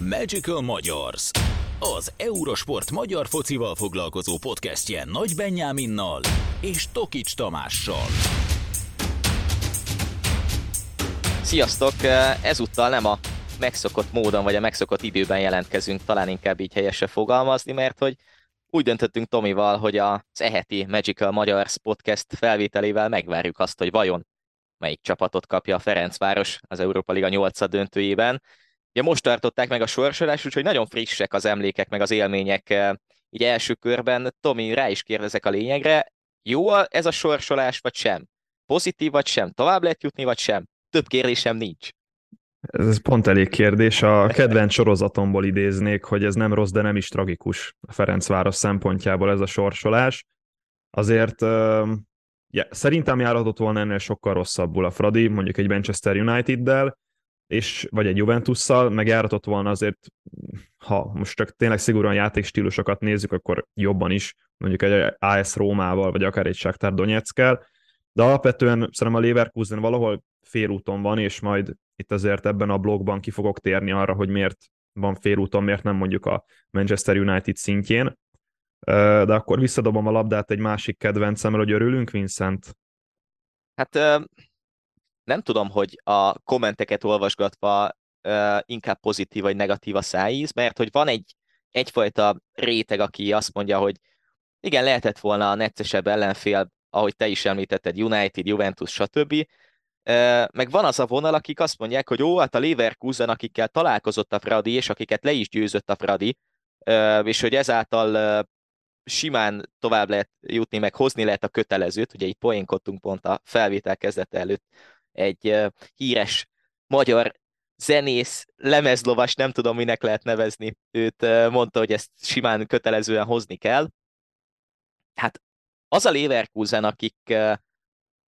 Magical Magyars, az Eurosport magyar focival foglalkozó podcastje Nagy Benyáminnal és Tokics Tamással. Sziasztok! Ezúttal nem a megszokott módon vagy a megszokott időben jelentkezünk, talán inkább így helyese fogalmazni, mert hogy úgy döntöttünk Tomival, hogy az eheti Magical Magyars podcast felvételével megvárjuk azt, hogy vajon melyik csapatot kapja a Ferencváros az Európa Liga 8 döntőjében. Ugye most tartották meg a sorsolás, úgyhogy nagyon frissek az emlékek, meg az élmények eh, így első körben. Tomi, rá is kérdezek a lényegre. Jó ez a sorsolás, vagy sem? Pozitív, vagy sem? Tovább lehet jutni, vagy sem? Több kérdésem nincs. Ez pont elég kérdés. A kedvenc sorozatomból idéznék, hogy ez nem rossz, de nem is tragikus a Ferencváros szempontjából ez a sorsolás. Azért uh, yeah, szerintem járhatott volna ennél sokkal rosszabbul a Fradi, mondjuk egy Manchester United-del, és, vagy egy Juventusszal, meg járhatott volna azért, ha most csak tényleg szigorúan játékstílusokat nézzük, akkor jobban is, mondjuk egy AS Rómával, vagy akár egy Shakhtar Donetskkel, de alapvetően szerintem a Leverkusen valahol félúton van, és majd itt azért ebben a blogban ki fogok térni arra, hogy miért van félúton, miért nem mondjuk a Manchester United szintjén. De akkor visszadobom a labdát egy másik kedvencemről, hogy örülünk, Vincent? Hát nem tudom, hogy a kommenteket olvasgatva inkább pozitív vagy negatív a szájíz, mert hogy van egy egyfajta réteg, aki azt mondja, hogy igen, lehetett volna a neccesebb ellenfél, ahogy te is említetted, United, Juventus, stb. Meg van az a vonal, akik azt mondják, hogy jó, hát a Leverkusen, akikkel találkozott a Fradi, és akiket le is győzött a Fradi, és hogy ezáltal simán tovább lehet jutni, meg hozni lehet a kötelezőt, ugye így poénkodtunk pont a felvétel kezdete előtt egy híres magyar zenész, lemezlovas, nem tudom minek lehet nevezni, őt mondta, hogy ezt simán kötelezően hozni kell. Hát az a Leverkusen, akik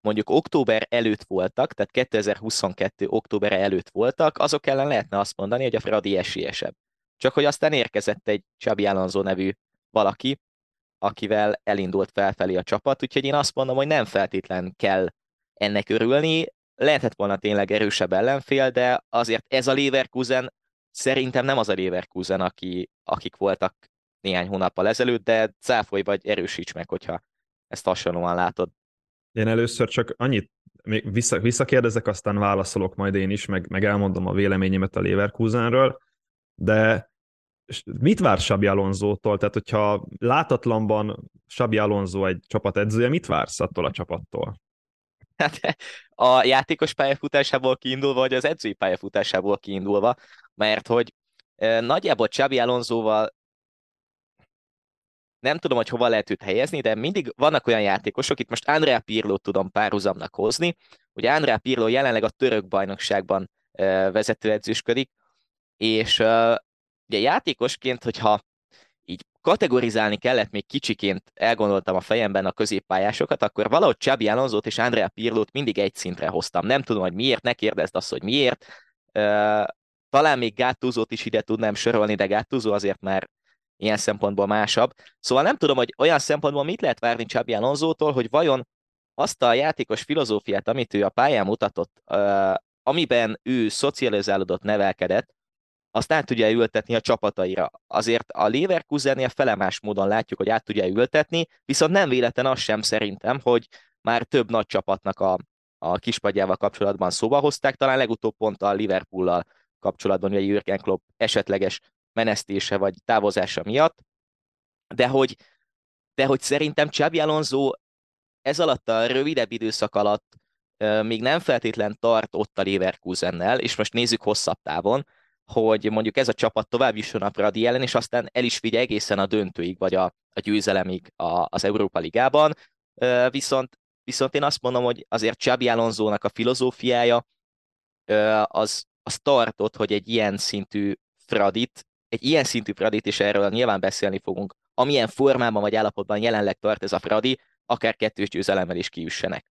mondjuk október előtt voltak, tehát 2022. október előtt voltak, azok ellen lehetne azt mondani, hogy a Fradi esélyesebb. Csak hogy aztán érkezett egy Csabi Alonso nevű valaki, akivel elindult felfelé a csapat, úgyhogy én azt mondom, hogy nem feltétlen kell ennek örülni, lehetett volna tényleg erősebb ellenfél, de azért ez a Leverkusen szerintem nem az a Leverkusen, aki, akik voltak néhány hónappal ezelőtt, de cáfolj vagy erősíts meg, hogyha ezt hasonlóan látod. Én először csak annyit még vissza, visszakérdezek, aztán válaszolok majd én is, meg, meg elmondom a véleményemet a Leverkusenről, de mit vár Sabi Alonzótól? Tehát, hogyha látatlanban Sabi Alonso egy csapat edzője, mit vársz attól a csapattól? Hát a játékos pályafutásából kiindulva, vagy az edzői pályafutásából kiindulva, mert hogy nagyjából Csabi Alonsoval nem tudom, hogy hova lehet őt helyezni, de mindig vannak olyan játékosok, itt most Andrea Pirlo tudom párhuzamnak hozni, ugye Andrea Pirlo jelenleg a török bajnokságban vezetőedzősködik, és ugye játékosként, hogyha kategorizálni kellett még kicsiként, elgondoltam a fejemben a középpályásokat, akkor valahogy Csabi Alonso és Andrea Pirlót mindig egy szintre hoztam. Nem tudom, hogy miért, ne kérdezd azt, hogy miért. Talán még Gáttúzót is ide tudnám sorolni, de Gáttúzó azért már ilyen szempontból másabb. Szóval nem tudom, hogy olyan szempontból mit lehet várni Csabi Alonzótól, hogy vajon azt a játékos filozófiát, amit ő a pályán mutatott, amiben ő szocializálódott, nevelkedett, azt át tudja ültetni a csapataira. Azért a Leverkusennél felemás módon látjuk, hogy át tudja ültetni, viszont nem véletlen az sem szerintem, hogy már több nagy csapatnak a, a kispadjával kapcsolatban szóba hozták, talán legutóbb pont a Liverpool-lal kapcsolatban, ugye Jürgen Klopp esetleges menesztése vagy távozása miatt, de hogy, de hogy szerintem Xabi Alonso ez alatt a rövidebb időszak alatt még nem feltétlen tart ott a Leverkusennel, és most nézzük hosszabb távon, hogy mondjuk ez a csapat tovább jusson a Pradi ellen, és aztán el is vigye egészen a döntőig, vagy a, a győzelemig a, az Európa Ligában. Viszont, viszont én azt mondom, hogy azért Csabi Alonso-nak a filozófiája az, az tartott, hogy egy ilyen szintű Fradit, egy ilyen szintű Fradit, és erről nyilván beszélni fogunk, amilyen formában vagy állapotban jelenleg tart ez a Fradi, akár kettős győzelemmel is kiüssenek.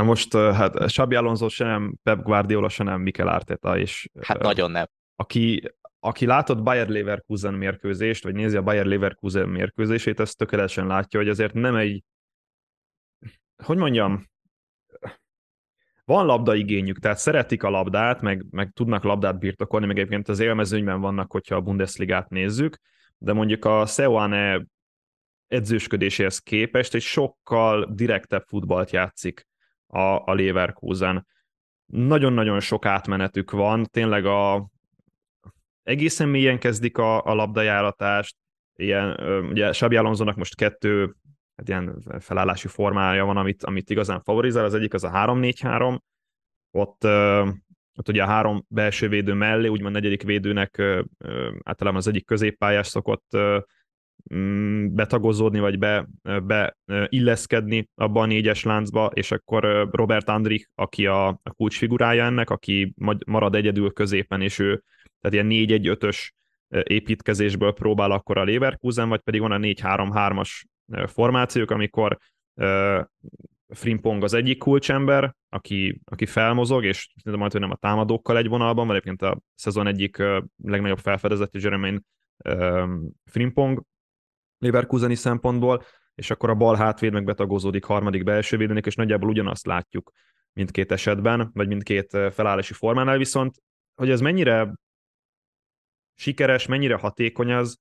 Most hát Xabi Alonso se nem, Pep Guardiola se nem, Mikel Arteta is. Hát uh, nagyon nem. Aki, aki látott Bayer Leverkusen mérkőzést, vagy nézi a Bayer Leverkusen mérkőzését, az tökéletesen látja, hogy azért nem egy, hogy mondjam, van labdaigényük, tehát szeretik a labdát, meg, meg tudnak labdát birtokolni, meg egyébként az élmezőnyben vannak, hogyha a Bundesligát nézzük, de mondjuk a Seoane edzősködéséhez képest egy sokkal direktebb futballt játszik a, a Leverkusen. Nagyon-nagyon sok átmenetük van, tényleg a, egészen mélyen kezdik a, a labdajáratást, ilyen, ugye Xabi Alonsonak most kettő hát ilyen felállási formája van, amit, amit igazán favorizál, az egyik az a 3-4-3, ott, ott ugye a három belső védő mellé, úgymond negyedik védőnek általában az egyik középpályás szokott betagozódni, vagy be, be illeszkedni abba a négyes láncba, és akkor Robert Andrich, aki a, a kulcsfigurája ennek, aki marad egyedül középen, és ő tehát ilyen 4-1-5-ös építkezésből próbál akkor a Leverkusen, vagy pedig van a 4-3-3-as formációk, amikor Frimpong az egyik kulcsember, aki, aki felmozog, és majd, hogy nem a támadókkal egy vonalban, vagy egyébként a szezon egyik legnagyobb felfedezett Jeremy Frimpong Leverkuseni szempontból, és akkor a bal hátvéd meg betagozódik harmadik belső védőnek, és nagyjából ugyanazt látjuk mindkét esetben, vagy mindkét felállási formánál, viszont hogy ez mennyire sikeres, mennyire hatékony az,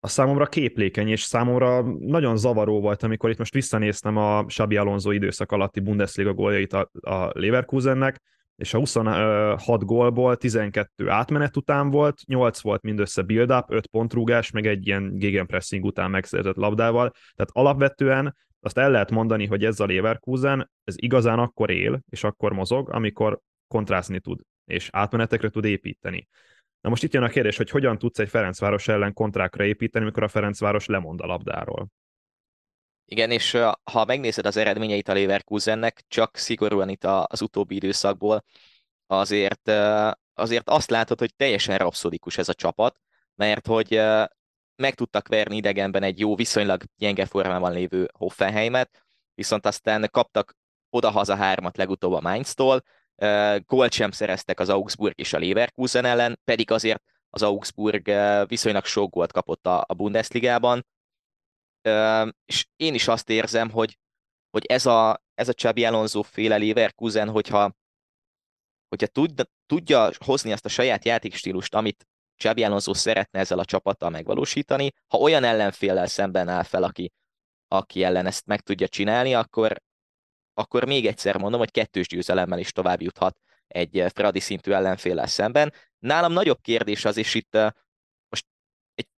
a számomra képlékeny, és számomra nagyon zavaró volt, amikor itt most visszanéztem a Xabi Alonso időszak alatti Bundesliga góljait a, a Leverkusennek, és a 26 gólból 12 átmenet után volt, 8 volt mindössze build-up, 5 pontrúgás, meg egy ilyen gegenpressing után megszerzett labdával. Tehát alapvetően azt el lehet mondani, hogy ez a Leverkusen, ez igazán akkor él, és akkor mozog, amikor kontrászni tud, és átmenetekre tud építeni. Na most itt jön a kérdés, hogy hogyan tudsz egy Ferencváros ellen kontrákra építeni, amikor a Ferencváros lemond a labdáról. Igen, és ha megnézed az eredményeit a Leverkusennek, csak szigorúan itt az utóbbi időszakból, azért, azért azt látod, hogy teljesen rapszodikus ez a csapat, mert hogy meg tudtak verni idegenben egy jó, viszonylag gyenge formában lévő Hoffenheimet, viszont aztán kaptak oda-haza hármat legutóbb a Mainz-tól, gólt sem szereztek az Augsburg és a Leverkusen ellen, pedig azért az Augsburg viszonylag sok gólt kapott a, Bundesligában, és én is azt érzem, hogy, hogy ez a, ez a Csabi Alonso féle Leverkusen, hogyha, hogyha tud, tudja hozni azt a saját játékstílust, amit Csabi Alonso szeretne ezzel a csapattal megvalósítani, ha olyan ellenféllel szemben áll fel, aki, aki ellen ezt meg tudja csinálni, akkor, akkor még egyszer mondom, hogy kettős győzelemmel is tovább juthat egy Fradi szintű ellenféllel szemben. Nálam nagyobb kérdés az, és itt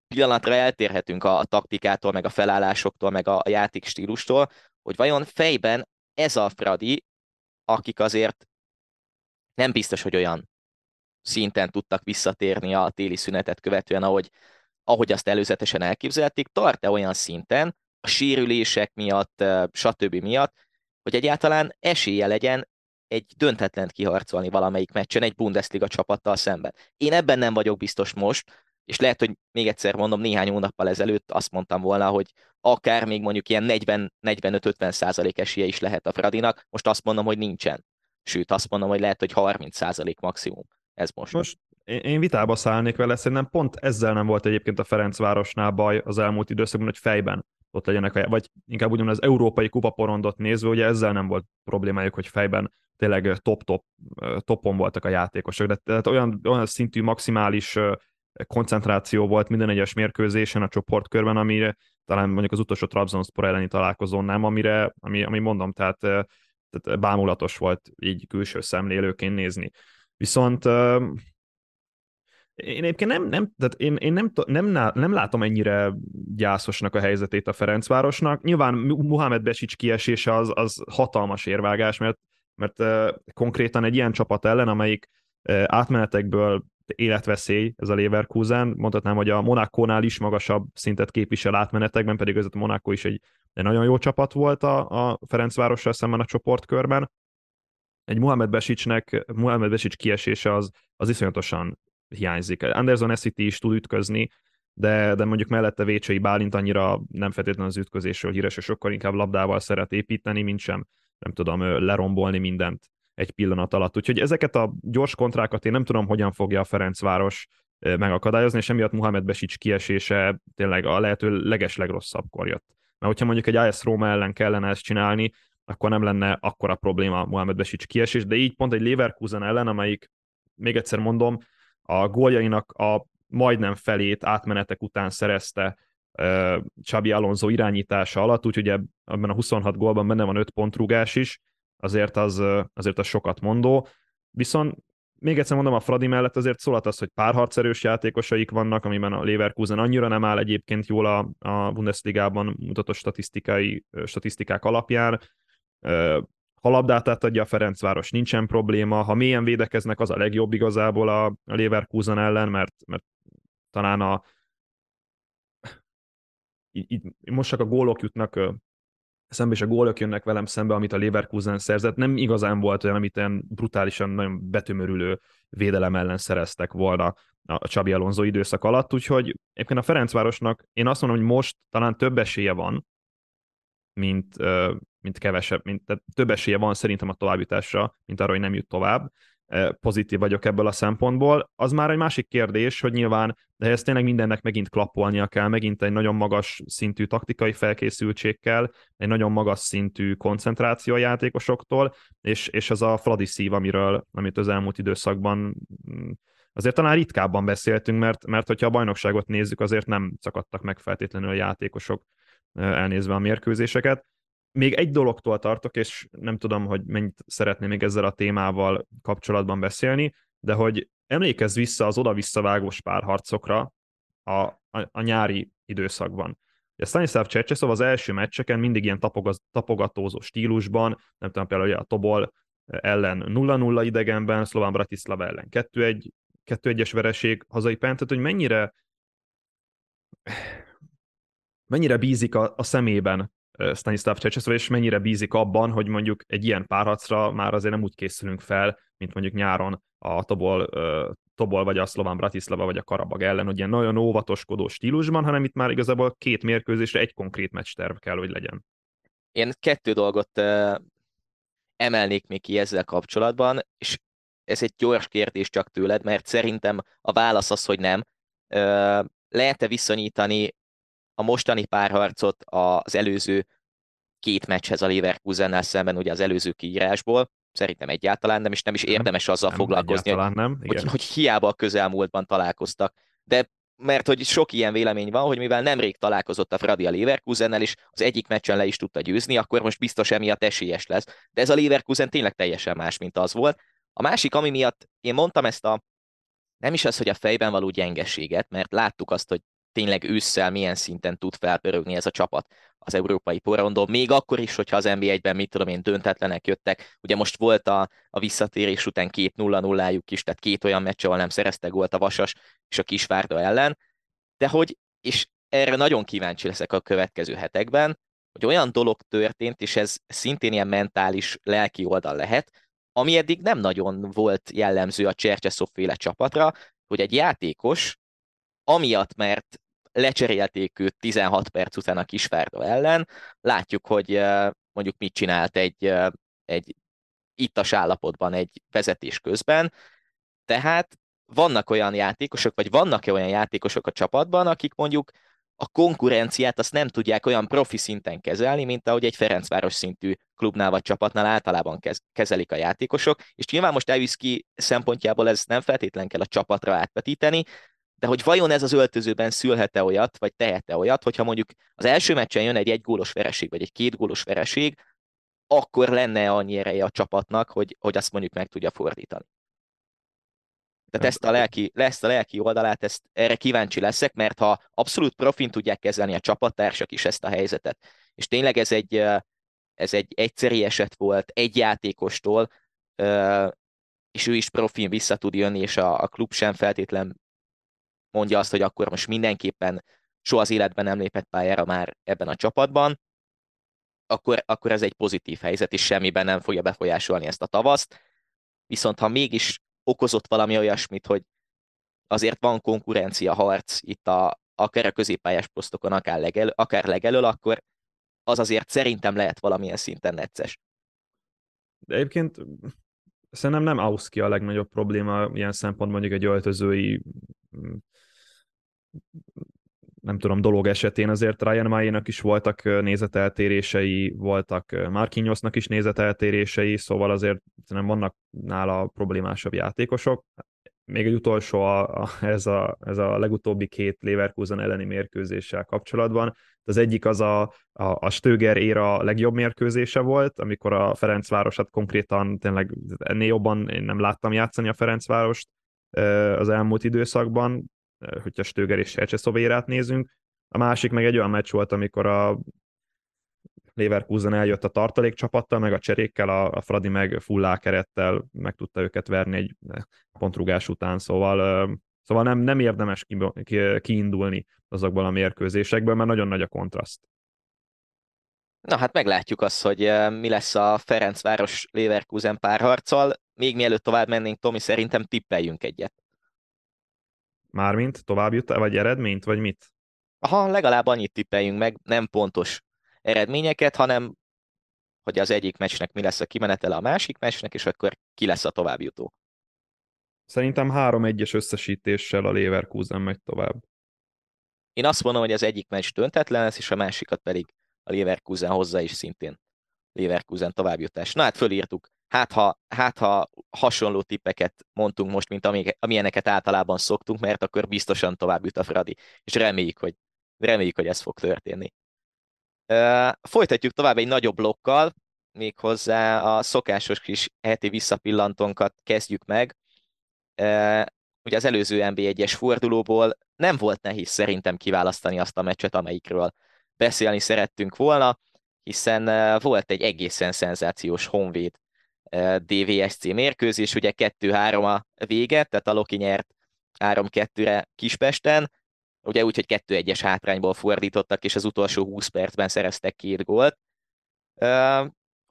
pillanatra eltérhetünk a, taktikától, meg a felállásoktól, meg a, a játék stílustól, hogy vajon fejben ez a Fradi, akik azért nem biztos, hogy olyan szinten tudtak visszatérni a téli szünetet követően, ahogy, ahogy azt előzetesen elképzelték, tart-e olyan szinten, a sérülések miatt, stb. miatt, hogy egyáltalán esélye legyen egy döntetlent kiharcolni valamelyik meccsen egy Bundesliga csapattal szemben. Én ebben nem vagyok biztos most, és lehet, hogy még egyszer mondom, néhány hónappal ezelőtt azt mondtam volna, hogy akár még mondjuk ilyen 40-45-50 százalék esélye is lehet a Fradinak, most azt mondom, hogy nincsen. Sőt, azt mondom, hogy lehet, hogy 30 százalék maximum. Ez most. Most én vitába szállnék vele, szerintem pont ezzel nem volt egyébként a Ferencvárosnál baj az elmúlt időszakban, hogy fejben ott legyenek, vagy inkább úgy az európai kupaporondot nézve, ugye ezzel nem volt problémájuk, hogy fejben tényleg top-top, topon voltak a játékosok, de tehát olyan, olyan szintű maximális koncentráció volt minden egyes mérkőzésen a csoportkörben, amire talán mondjuk az utolsó Trabzonspor elleni találkozón nem, amire, ami, ami mondom, tehát, tehát bámulatos volt így külső szemlélőként nézni. Viszont én egyébként nem, nem, tehát én, én nem, nem, nem látom ennyire gyászosnak a helyzetét a Ferencvárosnak. Nyilván Muhammed Besics kiesése az, az hatalmas érvágás, mert, mert konkrétan egy ilyen csapat ellen, amelyik átmenetekből életveszély, ez a Leverkusen, mondhatnám, hogy a Monakónál is magasabb szintet képvisel átmenetekben, pedig ez a Monaco is egy, egy nagyon jó csapat volt a, a Ferencvárossal szemben a csoportkörben. Egy Muhammed Besicsnek, Muhammed Besics kiesése az, az iszonyatosan hiányzik. Anderson Essity is tud ütközni, de, de mondjuk mellette Vécsei Bálint annyira nem feltétlenül az ütközésről híres, és sokkal inkább labdával szeret építeni, mint sem, nem tudom, lerombolni mindent egy pillanat alatt. Úgyhogy ezeket a gyors kontrákat én nem tudom, hogyan fogja a Ferencváros megakadályozni, és emiatt Muhammed Besics kiesése tényleg a lehető leges legrosszabbkor jött. Mert hogyha mondjuk egy AS Roma ellen kellene ezt csinálni, akkor nem lenne akkora probléma Mohamed Besics kiesés, de így pont egy Leverkusen ellen, amelyik, még egyszer mondom, a góljainak a majdnem felét átmenetek után szerezte uh, Xabi Alonso irányítása alatt, úgyhogy ebben a 26 gólban benne van 5 pontrúgás is, azért az, azért az sokat mondó. Viszont még egyszer mondom, a Fradi mellett azért szólhat az, hogy párharcerős játékosaik vannak, amiben a Leverkusen annyira nem áll egyébként jól a, a Bundesligában mutatott statisztikai, statisztikák alapján. Ha labdát átadja a Ferencváros, nincsen probléma. Ha mélyen védekeznek, az a legjobb igazából a, a Leverkusen ellen, mert, mert talán a így, így, most csak a gólok jutnak szembe, és a gólok jönnek velem szembe, amit a Leverkusen szerzett. Nem igazán volt olyan, amit ilyen brutálisan, nagyon betömörülő védelem ellen szereztek volna a Csabi Alonso időszak alatt, úgyhogy egyébként a Ferencvárosnak én azt mondom, hogy most talán több esélye van, mint, mint kevesebb, mint, tehát több esélye van szerintem a továbbjutásra, mint arra, hogy nem jut tovább. Pozitív vagyok ebből a szempontból. Az már egy másik kérdés, hogy nyilván, de ez tényleg mindennek megint klappolnia kell, megint egy nagyon magas szintű taktikai felkészültség kell, egy nagyon magas szintű koncentráció a játékosoktól, és, és az a Fradi szív, amiről, amit az elmúlt időszakban mm, azért talán ritkábban beszéltünk, mert, mert hogyha a bajnokságot nézzük, azért nem szakadtak meg feltétlenül a játékosok elnézve a mérkőzéseket még egy dologtól tartok, és nem tudom, hogy mennyit szeretném még ezzel a témával kapcsolatban beszélni, de hogy emlékezz vissza az oda-visszavágós párharcokra a, a, a nyári időszakban. A Stanislav Csercseszov az első meccseken mindig ilyen tapogatózó stílusban, nem tudom, például a Tobol ellen 0-0 idegenben, Szlován Bratislava ellen 2-1, 2-1-es vereség hazai pályán, hogy mennyire mennyire bízik a, a szemében Stanislav Csecseszov, és mennyire bízik abban, hogy mondjuk egy ilyen párharcra már azért nem úgy készülünk fel, mint mondjuk nyáron a Tobol, Tobol vagy a Szlován Bratislava vagy a Karabag ellen, hogy ilyen nagyon óvatoskodó stílusban, hanem itt már igazából két mérkőzésre egy konkrét meccsterv kell, hogy legyen. Én kettő dolgot emelnék még ki ezzel kapcsolatban, és ez egy gyors kérdés csak tőled, mert szerintem a válasz az, hogy nem. Lehet-e viszonyítani a mostani párharcot az előző két meccshez a Leverkusennel szemben, ugye az előző kiírásból, szerintem egyáltalán nem, és nem is érdemes azzal nem, foglalkozni, hogy, nem, igen. Hogy, hogy hiába a közelmúltban találkoztak. De mert hogy sok ilyen vélemény van, hogy mivel nemrég találkozott a Fradi a Leverkusennel, és az egyik meccsen le is tudta győzni, akkor most biztos emiatt esélyes lesz. De ez a Leverkusen tényleg teljesen más, mint az volt. A másik, ami miatt én mondtam ezt a nem is az, hogy a fejben való gyengeséget, mert láttuk azt, hogy tényleg ősszel milyen szinten tud felpörögni ez a csapat az európai porondon, még akkor is, hogyha az NB1-ben, mit tudom én, döntetlenek jöttek. Ugye most volt a, a visszatérés után két 0 0 is, tehát két olyan meccs, ahol nem szereztek volt a Vasas és a Kisvárda ellen, de hogy, és erre nagyon kíváncsi leszek a következő hetekben, hogy olyan dolog történt, és ez szintén ilyen mentális, lelki oldal lehet, ami eddig nem nagyon volt jellemző a Csercseszov féle csapatra, hogy egy játékos amiatt, mert lecserélték őt 16 perc után a Kisvárda ellen, látjuk, hogy mondjuk mit csinált egy, egy ittas állapotban egy vezetés közben, tehát vannak olyan játékosok, vagy vannak-e olyan játékosok a csapatban, akik mondjuk a konkurenciát azt nem tudják olyan profi szinten kezelni, mint ahogy egy Ferencváros szintű klubnál vagy csapatnál általában kezelik a játékosok, és nyilván most Elviszki szempontjából ez nem feltétlen kell a csapatra átvetíteni, de hogy vajon ez az öltözőben szülhet-e olyat, vagy tehet-e olyat, hogyha mondjuk az első meccsen jön egy egy gólos vereség, vagy egy két gólos vereség, akkor lenne annyi ereje a csapatnak, hogy, hogy azt mondjuk meg tudja fordítani. Tehát ezt a lelki, ezt a lelki oldalát, ezt, erre kíváncsi leszek, mert ha abszolút profin tudják kezelni a csapattársak is ezt a helyzetet, és tényleg ez egy, ez egy egyszeri eset volt egy játékostól, és ő is profin vissza tud jönni, és a, a klub sem feltétlen mondja azt, hogy akkor most mindenképpen soha az életben nem lépett pályára már ebben a csapatban, akkor, akkor ez egy pozitív helyzet, és semmiben nem fogja befolyásolni ezt a tavaszt. Viszont ha mégis okozott valami olyasmit, hogy azért van konkurencia, harc itt a, akár a középpályás posztokon, akár, legelő, akár legelől, akkor az azért szerintem lehet valamilyen szinten necces. De egyébként szerintem nem Auszki a legnagyobb probléma ilyen szempont mondjuk egy öltözői nem tudom, dolog esetén azért Ryan Mayer-nak is voltak nézeteltérései, voltak Marquinhosnak is nézeteltérései, szóval azért nem vannak nála problémásabb játékosok. Még egy utolsó a, a, ez, a, ez a legutóbbi két Leverkusen elleni mérkőzéssel kapcsolatban. Az egyik az a, a, a Stöger éra legjobb mérkőzése volt, amikor a Ferencvárosat konkrétan tényleg ennél jobban én nem láttam játszani a Ferencvárost az elmúlt időszakban, hogyha Stöger és Sercseszovérát nézünk. A másik meg egy olyan meccs volt, amikor a Leverkusen eljött a tartalék csapattal, meg a cserékkel, a, a Fradi meg fullákerettel meg tudta őket verni egy pontrugás után, szóval, szóval nem, nem érdemes kiindulni azokból a mérkőzésekből, mert nagyon nagy a kontraszt. Na hát meglátjuk azt, hogy mi lesz a Ferencváros Leverkusen párharccal. Még mielőtt tovább mennénk, Tomi, szerintem tippeljünk egyet. Mármint tovább jut, vagy eredményt, vagy mit? Aha, legalább annyit tippeljünk meg, nem pontos eredményeket, hanem hogy az egyik meccsnek mi lesz a kimenetele a másik meccsnek, és akkor ki lesz a továbbjutó. Szerintem 3-1-es összesítéssel a Leverkusen megy tovább. Én azt mondom, hogy az egyik meccs döntetlen lesz, és a másikat pedig a Leverkusen hozza is szintén Leverkusen továbbjutás. Na hát fölírtuk. Hát ha, hát ha hasonló tippeket mondtunk most, mint amilyeneket általában szoktunk, mert akkor biztosan tovább jut a Fradi. És reméljük, hogy, reméljük, hogy ez fog történni. Folytatjuk tovább egy nagyobb blokkal, méghozzá a szokásos kis heti visszapillantónkat kezdjük meg. Ugye az előző NB1-es fordulóból nem volt nehéz szerintem kiválasztani azt a meccset, amelyikről beszélni szerettünk volna, hiszen volt egy egészen szenzációs Honvéd DVSC mérkőzés, ugye 2-3 a vége, tehát a Loki nyert 3-2-re Kispesten, ugye úgy, hogy 2-1-es hátrányból fordítottak, és az utolsó 20 percben szereztek két gólt.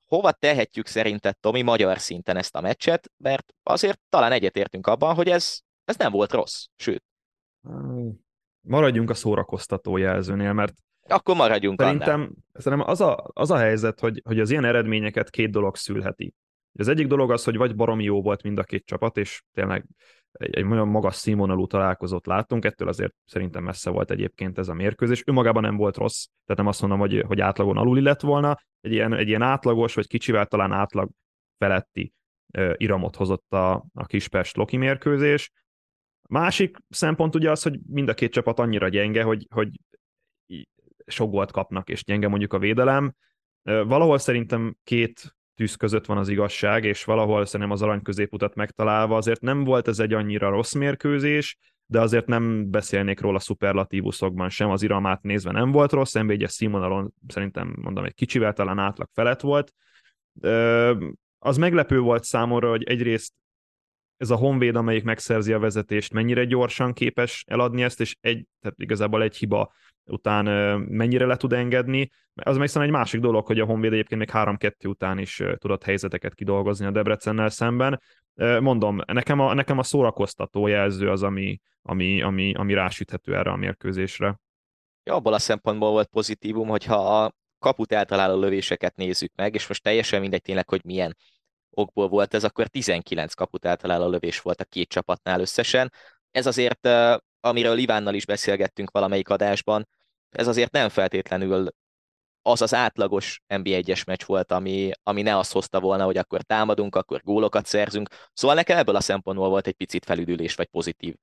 Hova tehetjük szerinted, Tomi, magyar szinten ezt a meccset, mert azért talán egyetértünk abban, hogy ez, ez nem volt rossz, sőt. Maradjunk a szórakoztató jelzőnél, mert akkor maradjunk szerintem, annál. szerintem az a, az a helyzet, hogy, hogy az ilyen eredményeket két dolog szülheti. Az egyik dolog az, hogy vagy baromi jó volt mind a két csapat, és tényleg egy, egy nagyon magas színvonalú találkozót láttunk, ettől azért szerintem messze volt egyébként ez a mérkőzés. Ő magában nem volt rossz, tehát nem azt mondom, hogy, hogy átlagon aluli lett volna, egy ilyen, egy ilyen átlagos, vagy kicsivel talán átlag feletti uh, iramot hozott a, a Kispest Loki mérkőzés. Másik szempont ugye az, hogy mind a két csapat annyira gyenge, hogy, hogy sok gólt kapnak, és gyenge mondjuk a védelem. Valahol szerintem két tűz között van az igazság, és valahol szerintem az arany középutat megtalálva, azért nem volt ez egy annyira rossz mérkőzés, de azért nem beszélnék róla szuperlatívuszokban sem, az iramát nézve nem volt rossz, nb 1 színvonalon szerintem mondom egy kicsivel talán átlag felett volt. Az meglepő volt számomra, hogy egyrészt ez a Honvéd, amelyik megszerzi a vezetést, mennyire gyorsan képes eladni ezt, és egy, tehát igazából egy hiba után mennyire le tud engedni. Az meg egy másik dolog, hogy a Honvéd egyébként még 3-2 után is tudott helyzeteket kidolgozni a Debrecennel szemben. Mondom, nekem a, nekem a szórakoztató jelző az, ami, ami, ami, ami rásüthető erre a mérkőzésre. Ja, abból a szempontból volt pozitívum, hogyha a kaput eltaláló lövéseket nézzük meg, és most teljesen mindegy tényleg, hogy milyen okból volt ez, akkor 19 kaput eltaláló lövés volt a két csapatnál összesen. Ez azért, amiről Ivánnal is beszélgettünk valamelyik adásban, ez azért nem feltétlenül az az átlagos NB1-es meccs volt, ami, ami ne azt hozta volna, hogy akkor támadunk, akkor gólokat szerzünk. Szóval nekem ebből a szempontból volt egy picit felüdülés, vagy pozitív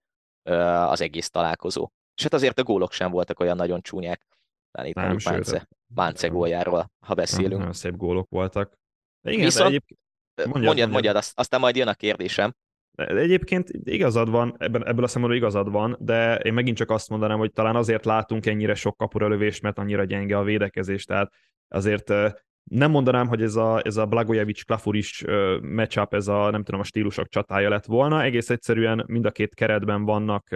az egész találkozó. És hát azért a gólok sem voltak olyan nagyon csúnyák. Talán itt nem, Mánce, Mánce góljáról, ha beszélünk. Nagyon szép gólok voltak. De igen, Viszont, de egyébként... mondjad, mondjad, mondjad, aztán majd jön a kérdésem. De egyébként igazad van, ebben, ebből a szempontból igazad van, de én megint csak azt mondanám, hogy talán azért látunk ennyire sok kapura lövést, mert annyira gyenge a védekezés, tehát azért nem mondanám, hogy ez a, ez a Blagojevic Klafuris matchup, ez a nem tudom, a stílusok csatája lett volna, egész egyszerűen mind a két keretben vannak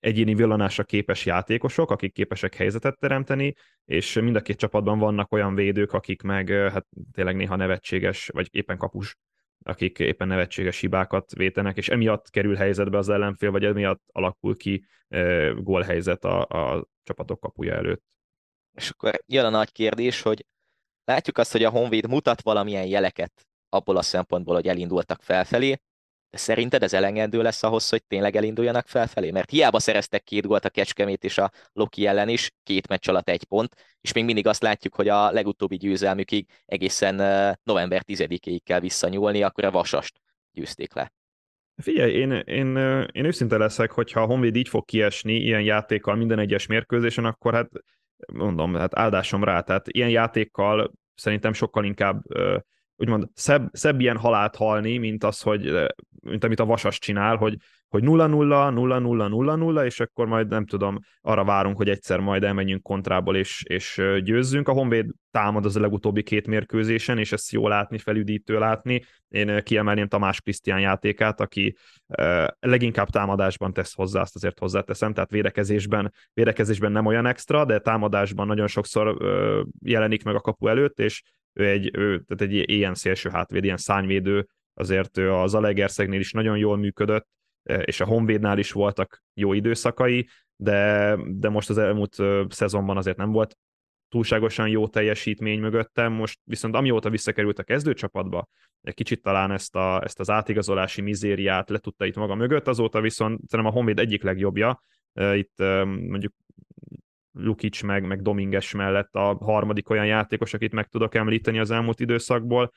egyéni villanásra képes játékosok, akik képesek helyzetet teremteni, és mind a két csapatban vannak olyan védők, akik meg hát tényleg néha nevetséges, vagy éppen kapus akik éppen nevetséges hibákat vétenek, és emiatt kerül helyzetbe az ellenfél, vagy emiatt alakul ki gólhelyzet a, a csapatok kapuja előtt. És akkor jön a nagy kérdés, hogy látjuk azt, hogy a Honvéd mutat valamilyen jeleket abból a szempontból, hogy elindultak felfelé, szerinted ez elengedő lesz ahhoz, hogy tényleg elinduljanak felfelé? Mert hiába szereztek két gólt a Kecskemét és a Loki ellen is, két meccs alatt egy pont, és még mindig azt látjuk, hogy a legutóbbi győzelmükig egészen november 10-ig kell visszanyúlni, akkor a Vasast győzték le. Figyelj, én, én, én őszinte leszek, hogyha a Honvéd így fog kiesni ilyen játékkal minden egyes mérkőzésen, akkor hát mondom, hát áldásom rá, tehát ilyen játékkal szerintem sokkal inkább úgymond szebb, szebb ilyen halált halni, mint az, hogy mint amit a Vasas csinál, hogy, hogy 0-0, 0-0, 0-0, és akkor majd nem tudom, arra várunk, hogy egyszer majd elmenjünk kontrából és, és győzzünk. A Honvéd támad az a legutóbbi két mérkőzésen, és ezt jó látni, felüdítő látni. Én kiemelném Tamás Krisztián játékát, aki leginkább támadásban tesz hozzá, azt azért hozzáteszem, tehát védekezésben, védekezésben nem olyan extra, de támadásban nagyon sokszor jelenik meg a kapu előtt, és ő egy, ő, tehát egy ilyen szélső hátvéd, ilyen szányvédő, azért ő az Alegerszegnél is nagyon jól működött, és a Honvédnál is voltak jó időszakai, de, de most az elmúlt szezonban azért nem volt túlságosan jó teljesítmény mögöttem, most viszont amióta visszakerült a kezdőcsapatba, egy kicsit talán ezt, a, ezt az átigazolási mizériát le tudta itt maga mögött, azóta viszont szerintem a Honvéd egyik legjobbja, itt mondjuk Lukic meg, meg Dominges mellett a harmadik olyan játékos, akit meg tudok említeni az elmúlt időszakból,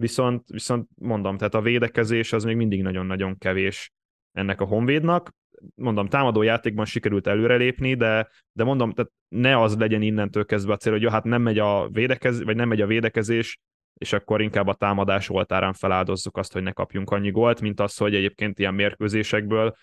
viszont, viszont mondom, tehát a védekezés az még mindig nagyon-nagyon kevés ennek a Honvédnak. Mondom, támadó játékban sikerült előrelépni, de, de mondom, tehát ne az legyen innentől kezdve a cél, hogy jó, hát nem megy a védekezés, vagy nem megy a védekezés, és akkor inkább a támadás oltárán feláldozzuk azt, hogy ne kapjunk annyi gólt, mint az, hogy egyébként ilyen mérkőzésekből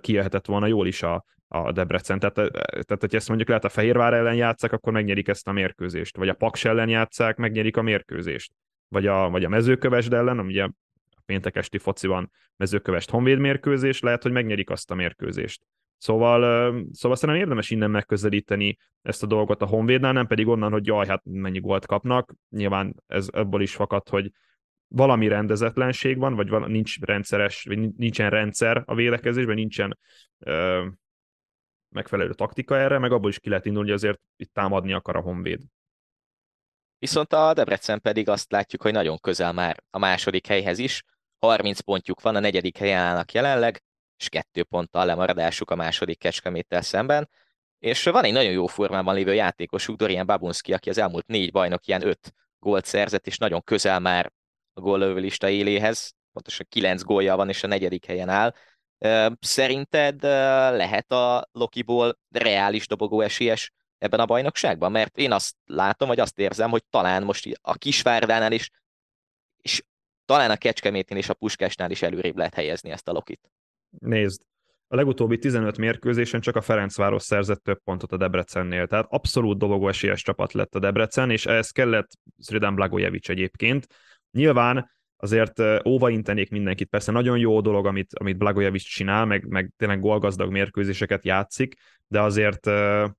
kijöhetett volna jól is a, a Debrecen. Tehát, tehát, hogy ezt mondjuk lehet a Fehérvár ellen játszák, akkor megnyerik ezt a mérkőzést. Vagy a Paks ellen játszák, megnyerik a mérkőzést. Vagy a, vagy a mezőkövesd ellen, ami ugye a péntek esti fociban mezőkövest honvéd mérkőzés, lehet, hogy megnyerik azt a mérkőzést. Szóval, szóval szerintem érdemes innen megközelíteni ezt a dolgot a Honvédnál, nem pedig onnan, hogy jaj, hát mennyi gólt kapnak. Nyilván ez ebből is fakad, hogy valami rendezetlenség van, vagy van, nincs rendszeres, vagy nincsen rendszer a védekezésben, nincsen ö, megfelelő taktika erre, meg abból is ki lehet indulni, hogy azért itt támadni akar a Honvéd. Viszont a Debrecen pedig azt látjuk, hogy nagyon közel már a második helyhez is. 30 pontjuk van, a negyedik helyen állnak jelenleg, és kettő ponttal lemaradásuk a második kecskeméttel szemben. És van egy nagyon jó formában lévő játékosuk, Dorian Babunski, aki az elmúlt négy bajnok ilyen öt gólt szerzett, és nagyon közel már a góllövőlista éléhez, pontosan kilenc gólja van, és a negyedik helyen áll. Szerinted lehet a Lokiból reális dobogó esélyes ebben a bajnokságban? Mert én azt látom, vagy azt érzem, hogy talán most a Kisvárdánál is, és talán a Kecskemétén és a Puskásnál is előrébb lehet helyezni ezt a Lokit. Nézd, a legutóbbi 15 mérkőzésen csak a Ferencváros szerzett több pontot a Debrecennél, tehát abszolút dobogó esélyes csapat lett a Debrecen, és ehhez kellett Sredan Blagojevic egyébként. Nyilván azért óvaintenék mindenkit. Persze nagyon jó dolog, amit, amit Blagojevic csinál, meg, meg tényleg golgazdag mérkőzéseket játszik, de azért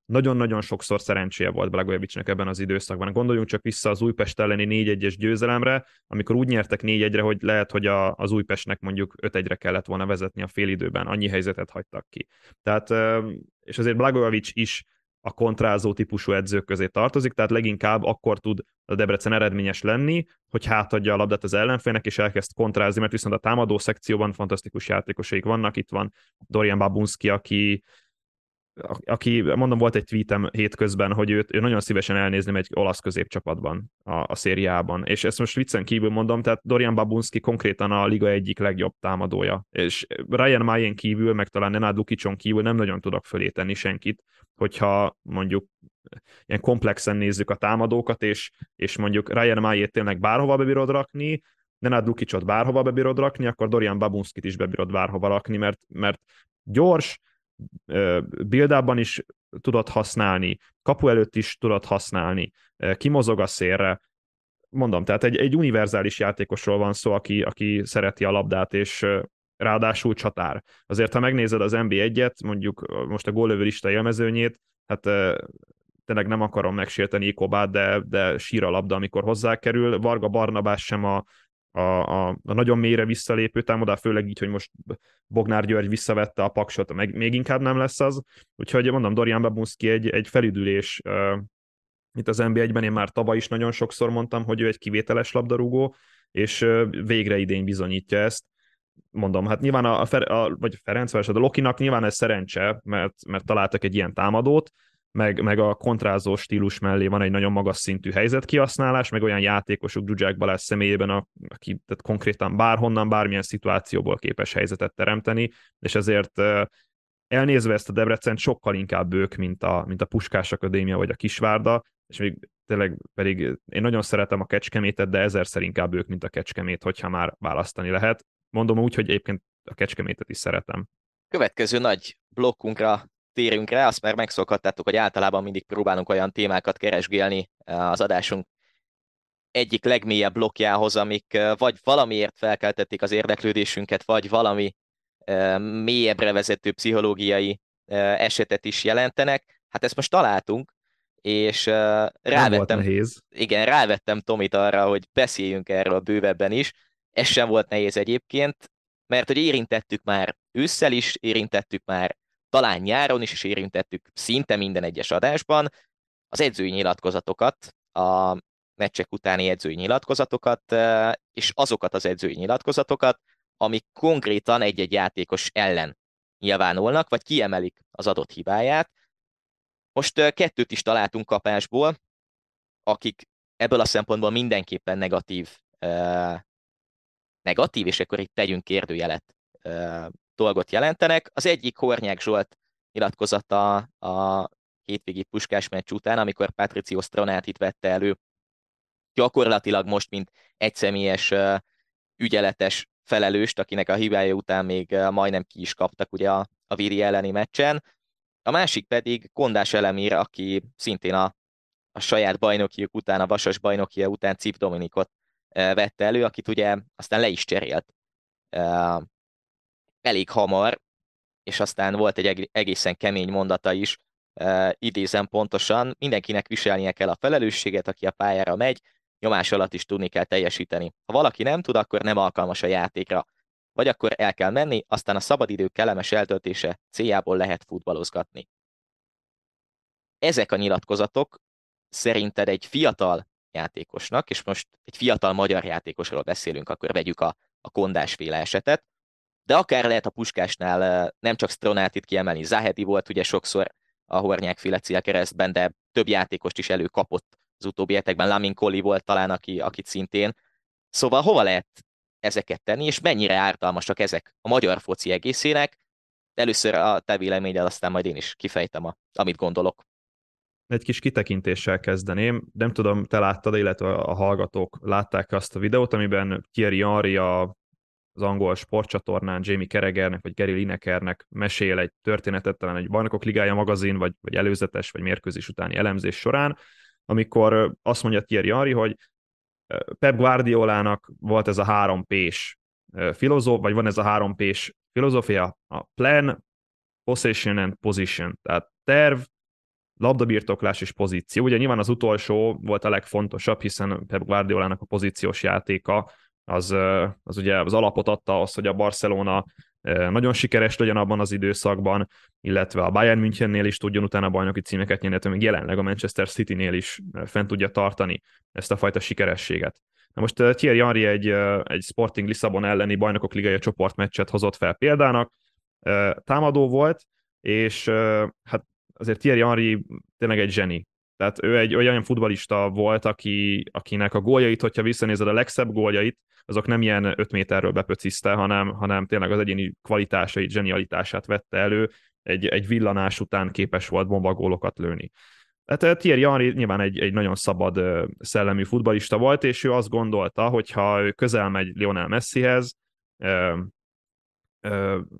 nagyon-nagyon sokszor szerencséje volt Blagojevicnek ebben az időszakban. Gondoljunk csak vissza az Újpest elleni 4-1-es győzelemre, amikor úgy nyertek 4-1-re, hogy lehet, hogy a, az Újpestnek mondjuk 5-1-re kellett volna vezetni a félidőben, annyi helyzetet hagytak ki. Tehát, és azért Blagojevic is a kontrázó típusú edzők közé tartozik, tehát leginkább akkor tud a Debrecen eredményes lenni, hogy hátadja a labdát az ellenfélnek, és elkezd kontrázni, mert viszont a támadó szekcióban fantasztikus játékosaik vannak. Itt van Dorian Babunski, aki aki, mondom, volt egy tweetem hétközben, hogy őt, ő nagyon szívesen elnézni egy olasz középcsapatban a, a szériában. És ezt most viccen kívül mondom, tehát Dorian Babunski konkrétan a liga egyik legjobb támadója. És Ryan Mayen kívül, meg talán Nenad Lukicson kívül nem nagyon tudok fölé tenni senkit, hogyha mondjuk ilyen komplexen nézzük a támadókat, és, és mondjuk Ryan Mayét tényleg bárhova bebírod rakni, Nenad Lukicot bárhova bebírod rakni, akkor Dorian Babunskit is bebírod bárhova rakni, mert, mert gyors, build is tudod használni, kapu előtt is tudod használni, kimozog a szélre, mondom, tehát egy, egy univerzális játékosról van szó, aki, aki szereti a labdát, és ráadásul csatár. Azért, ha megnézed az NB1-et, mondjuk most a gólövő lista élmezőnyét, hát tényleg nem akarom megsérteni Ikobát, de, de sír a labda, amikor hozzákerül. Varga Barnabás sem a, a, a, a nagyon mélyre visszalépő támadás, főleg így, hogy most Bognár György visszavette a paksot, meg még inkább nem lesz az. Úgyhogy mondom, Dorian Babunski egy, egy felüdülés itt az NBA-ben, én már tavaly is nagyon sokszor mondtam, hogy ő egy kivételes labdarúgó, és végre idén bizonyítja ezt. mondom, hát nyilván a, a, a vagy Ferenc a Lokinak nyilván ez szerencse, mert, mert találtak egy ilyen támadót, meg, meg a kontrázó stílus mellé van egy nagyon magas szintű helyzetkihasználás, meg olyan játékosok Zsuzsák Balázs személyében, aki tehát konkrétan bárhonnan, bármilyen szituációból képes helyzetet teremteni, és ezért elnézve ezt a Debrecen sokkal inkább ők, mint a, mint a Puskás Akadémia vagy a Kisvárda, és még tényleg pedig én nagyon szeretem a Kecskemétet, de ezerszer inkább ők, mint a Kecskemét, hogyha már választani lehet. Mondom úgy, hogy egyébként a Kecskemétet is szeretem. Következő nagy blokkunkra térünk rá, azt már megszokhattátok, hogy általában mindig próbálunk olyan témákat keresgélni eh, az adásunk egyik legmélyebb blokkjához, amik eh, vagy valamiért felkeltették az érdeklődésünket, vagy valami eh, mélyebbre vezető pszichológiai esetet is jelentenek. Hát ezt most találtunk, és rávettem, igen, rávettem Tomit arra, hogy beszéljünk erről bővebben is. Ez sem volt nehéz egyébként, mert hogy érintettük már ősszel is, érintettük már talán nyáron is, is érintettük szinte minden egyes adásban, az edzői nyilatkozatokat, a meccsek utáni edzői nyilatkozatokat, és azokat az edzői nyilatkozatokat, amik konkrétan egy-egy játékos ellen nyilvánulnak, vagy kiemelik az adott hibáját. Most kettőt is találtunk kapásból, akik ebből a szempontból mindenképpen negatív, negatív, és akkor itt tegyünk kérdőjelet dolgot jelentenek. Az egyik Hornyák Zsolt nyilatkozata a hétvégi puskás meccs után, amikor Patricio Stranátit vette elő, gyakorlatilag most, mint egyszemélyes ügyeletes felelőst, akinek a hibája után még majdnem ki is kaptak ugye a, a Viri elleni meccsen. A másik pedig Kondás Elemír, aki szintén a, a saját bajnokiuk után, a Vasas bajnokia után Cip Dominikot vette elő, akit ugye aztán le is cserélt elég hamar, és aztán volt egy egészen kemény mondata is, uh, idézem pontosan, mindenkinek viselnie kell a felelősséget, aki a pályára megy, nyomás alatt is tudni kell teljesíteni. Ha valaki nem tud, akkor nem alkalmas a játékra. Vagy akkor el kell menni, aztán a szabadidő kellemes eltöltése céljából lehet futballozgatni. Ezek a nyilatkozatok szerinted egy fiatal játékosnak, és most egy fiatal magyar játékosról beszélünk, akkor vegyük a, a kondásféle esetet, de akár lehet a Puskásnál nem csak Stronátit kiemelni, Zahedi volt ugye sokszor a Hornyák féle keresztben, de több játékost is előkapott az utóbbi hetekben, Lamin Koli volt talán, aki, akit szintén. Szóval hova lehet ezeket tenni, és mennyire ártalmasak ezek a magyar foci egészének? Először a te véleményed, aztán majd én is kifejtem, a, amit gondolok. Egy kis kitekintéssel kezdeném. Nem tudom, te láttad, illetve a hallgatók látták azt a videót, amiben Thierry Henry a az angol sportcsatornán Jamie Keregernek vagy Gary Linekernek mesél egy történetet, talán egy Bajnokok Ligája magazin, vagy, vagy előzetes, vagy mérkőzés utáni elemzés során, amikor azt mondja Thierry Henry, hogy Pep Guardiolának volt ez a három P-s filozóf, vagy van ez a három P-s filozófia, a plan, possession and position, tehát terv, labdabirtoklás és pozíció. Ugye nyilván az utolsó volt a legfontosabb, hiszen Pep Guardiolának a pozíciós játéka az, az ugye az alapot adta az, hogy a Barcelona nagyon sikeres legyen abban az időszakban, illetve a Bayern Münchennél is tudjon utána bajnoki címeket nyerni, még jelenleg a Manchester City-nél is fent tudja tartani ezt a fajta sikerességet. Na most Thierry Henry egy, egy Sporting Lisszabon elleni bajnokok ligai csoportmeccset hozott fel példának, támadó volt, és hát azért Thierry Henry tényleg egy zseni. Tehát ő egy olyan futbalista volt, aki, akinek a góljait, hogyha visszanézed a legszebb góljait, azok nem ilyen 5 méterről bepöciszte, hanem, hanem tényleg az egyéni kvalitásait, zsenialitását vette elő, egy, egy villanás után képes volt bombagólokat lőni. Hát eh, Thierry Henry nyilván egy, egy nagyon szabad eh, szellemű futbalista volt, és ő azt gondolta, hogy ha ő közel megy Lionel Messihez, eh,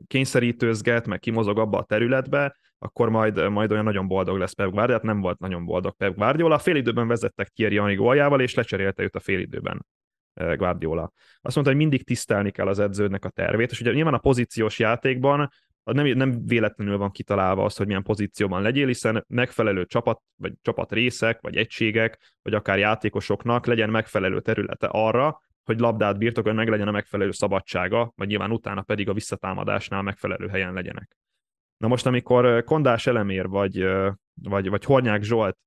kényszerítőzget, meg kimozog abba a területbe, akkor majd, majd olyan nagyon boldog lesz Pep Guardiola, hát nem volt nagyon boldog Pep Guardiola. A félidőben vezettek Thierry Henry góljával, és lecserélte őt a félidőben. Guardiola. Azt mondta, hogy mindig tisztelni kell az edződnek a tervét, és ugye nyilván a pozíciós játékban nem, nem véletlenül van kitalálva az, hogy milyen pozícióban legyél, hiszen megfelelő csapat, vagy csapat részek, vagy egységek, vagy akár játékosoknak legyen megfelelő területe arra, hogy labdát birtokon meg legyen a megfelelő szabadsága, vagy nyilván utána pedig a visszatámadásnál megfelelő helyen legyenek. Na most, amikor Kondás Elemér, vagy, vagy, vagy Hornyák Zsolt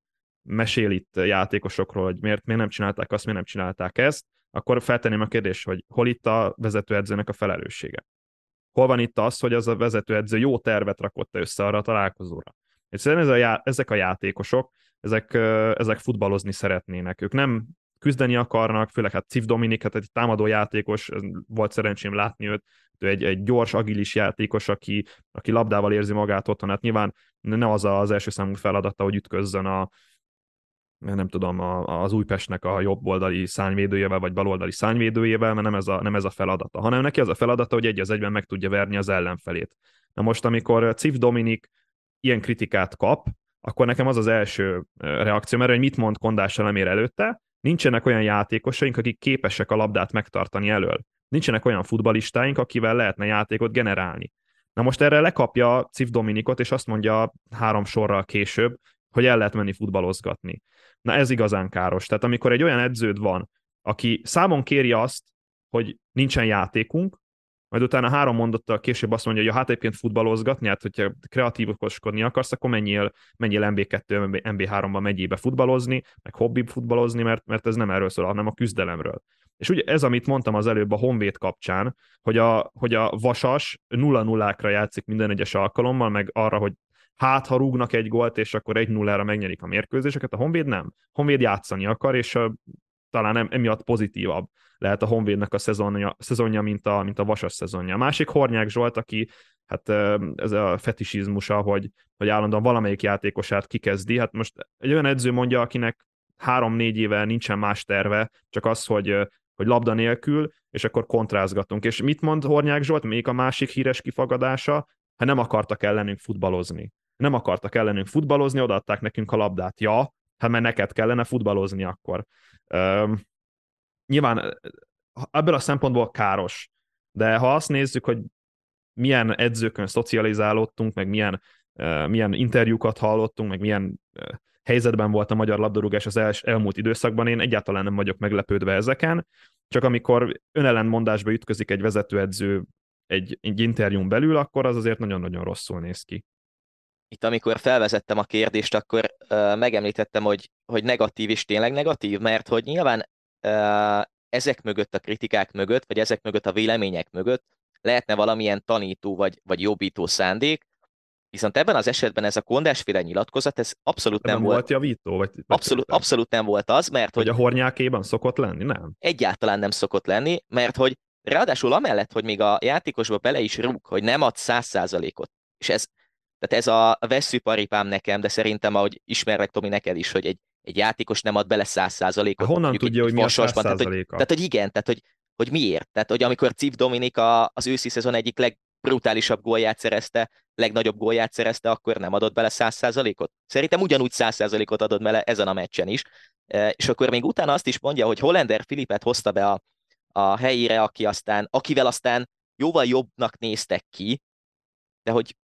mesél itt játékosokról, hogy miért, miért nem csinálták azt, miért nem csinálták ezt, akkor feltenném a kérdést, hogy hol itt a vezetőedzőnek a felelőssége? Hol van itt az, hogy az a vezetőedző jó tervet rakott össze arra a találkozóra? Egyszerűen ez a já- ezek a játékosok, ezek, ezek futballozni szeretnének. Ők nem küzdeni akarnak, főleg hát Civ Dominik, hát egy támadó játékos, volt szerencsém látni őt, ő egy, egy gyors, agilis játékos, aki, aki labdával érzi magát otthon, hát nyilván ne az az első számú feladata, hogy ütközzön a, nem tudom, a, az Újpestnek a jobb oldali szányvédőjével, vagy baloldali szányvédőjével, mert nem ez, a, nem ez a feladata, hanem neki az a feladata, hogy egy az egyben meg tudja verni az ellenfelét. Na most, amikor Civ Dominik ilyen kritikát kap, akkor nekem az az első reakció, mert hogy mit mond Kondás Elemér előtte, nincsenek olyan játékosaink, akik képesek a labdát megtartani elől. Nincsenek olyan futbalistáink, akivel lehetne játékot generálni. Na most erre lekapja Civ Dominikot, és azt mondja három sorral később, hogy el lehet menni futballozgatni. Na ez igazán káros. Tehát amikor egy olyan edződ van, aki számon kéri azt, hogy nincsen játékunk, majd utána három mondattal később azt mondja, hogy ja, hát egyébként futballozgatni, hát hogyha kreatívoskodni akarsz, akkor menjél, menjél MB2, MB3-ba megyébe futballozni, meg hobbi futballozni, mert, mert ez nem erről szól, hanem a küzdelemről. És ugye ez, amit mondtam az előbb a Honvéd kapcsán, hogy a, hogy a Vasas nulla nullákra játszik minden egyes alkalommal, meg arra, hogy hát ha rúgnak egy gólt, és akkor egy nullára megnyerik a mérkőzéseket, a Honvéd nem. Honvéd játszani akar, és a, talán emiatt pozitívabb lehet a Honvédnek a szezonja, szezonja mint, a, mint a Vasas szezonja. A másik Hornyák Zsolt, aki hát ez a fetisizmusa, hogy, hogy állandóan valamelyik játékosát kikezdi. Hát most egy olyan edző mondja, akinek három-négy éve nincsen más terve, csak az, hogy, hogy labda nélkül, és akkor kontrázgatunk. És mit mond Hornyák Zsolt? Még a másik híres kifagadása, ha nem akartak ellenünk futballozni. Nem akartak ellenünk futballozni, odaadták nekünk a labdát. Ja, hát mert neked kellene futballozni akkor. Üm, nyilván ebből a szempontból káros, de ha azt nézzük, hogy milyen edzőkön szocializálódtunk, meg milyen, uh, milyen interjúkat hallottunk, meg milyen uh, helyzetben volt a magyar labdarúgás az els, elmúlt időszakban, én egyáltalán nem vagyok meglepődve ezeken, csak amikor önellenmondásba ütközik egy vezetőedző egy, egy interjún belül, akkor az azért nagyon-nagyon rosszul néz ki. Itt amikor felvezettem a kérdést, akkor uh, megemlítettem, hogy, hogy negatív és tényleg negatív, mert hogy nyilván uh, ezek mögött a kritikák mögött, vagy ezek mögött a vélemények mögött lehetne valamilyen tanító vagy, vagy jobbító szándék, Viszont ebben az esetben ez a kondásféle nyilatkozat, ez abszolút nem, nem volt. volt javító? Vagy, vagy abszolút, abszolút nem volt az, mert hogy... Hogy a hornyákéban szokott lenni, nem? Egyáltalán nem szokott lenni, mert hogy ráadásul amellett, hogy még a játékosba bele is rúg, hogy nem ad száz százalékot, és ez, tehát ez a veszőparipám nekem, de szerintem, ahogy ismerlek Tomi neked is, hogy egy, egy játékos nem ad bele száz százalékot. Honnan tudja, hogy mi a száz tehát, hogy, tehát, hogy igen, tehát, hogy, hogy miért? Tehát, hogy amikor Civ Dominik a, az őszi szezon egyik legbrutálisabb gólját szerezte, legnagyobb gólját szerezte, akkor nem adott bele száz százalékot? Szerintem ugyanúgy száz százalékot adott bele ezen a meccsen is. E, és akkor még utána azt is mondja, hogy Hollander Filipet hozta be a, a helyére, aki aztán, akivel aztán jóval jobbnak néztek ki, de hogy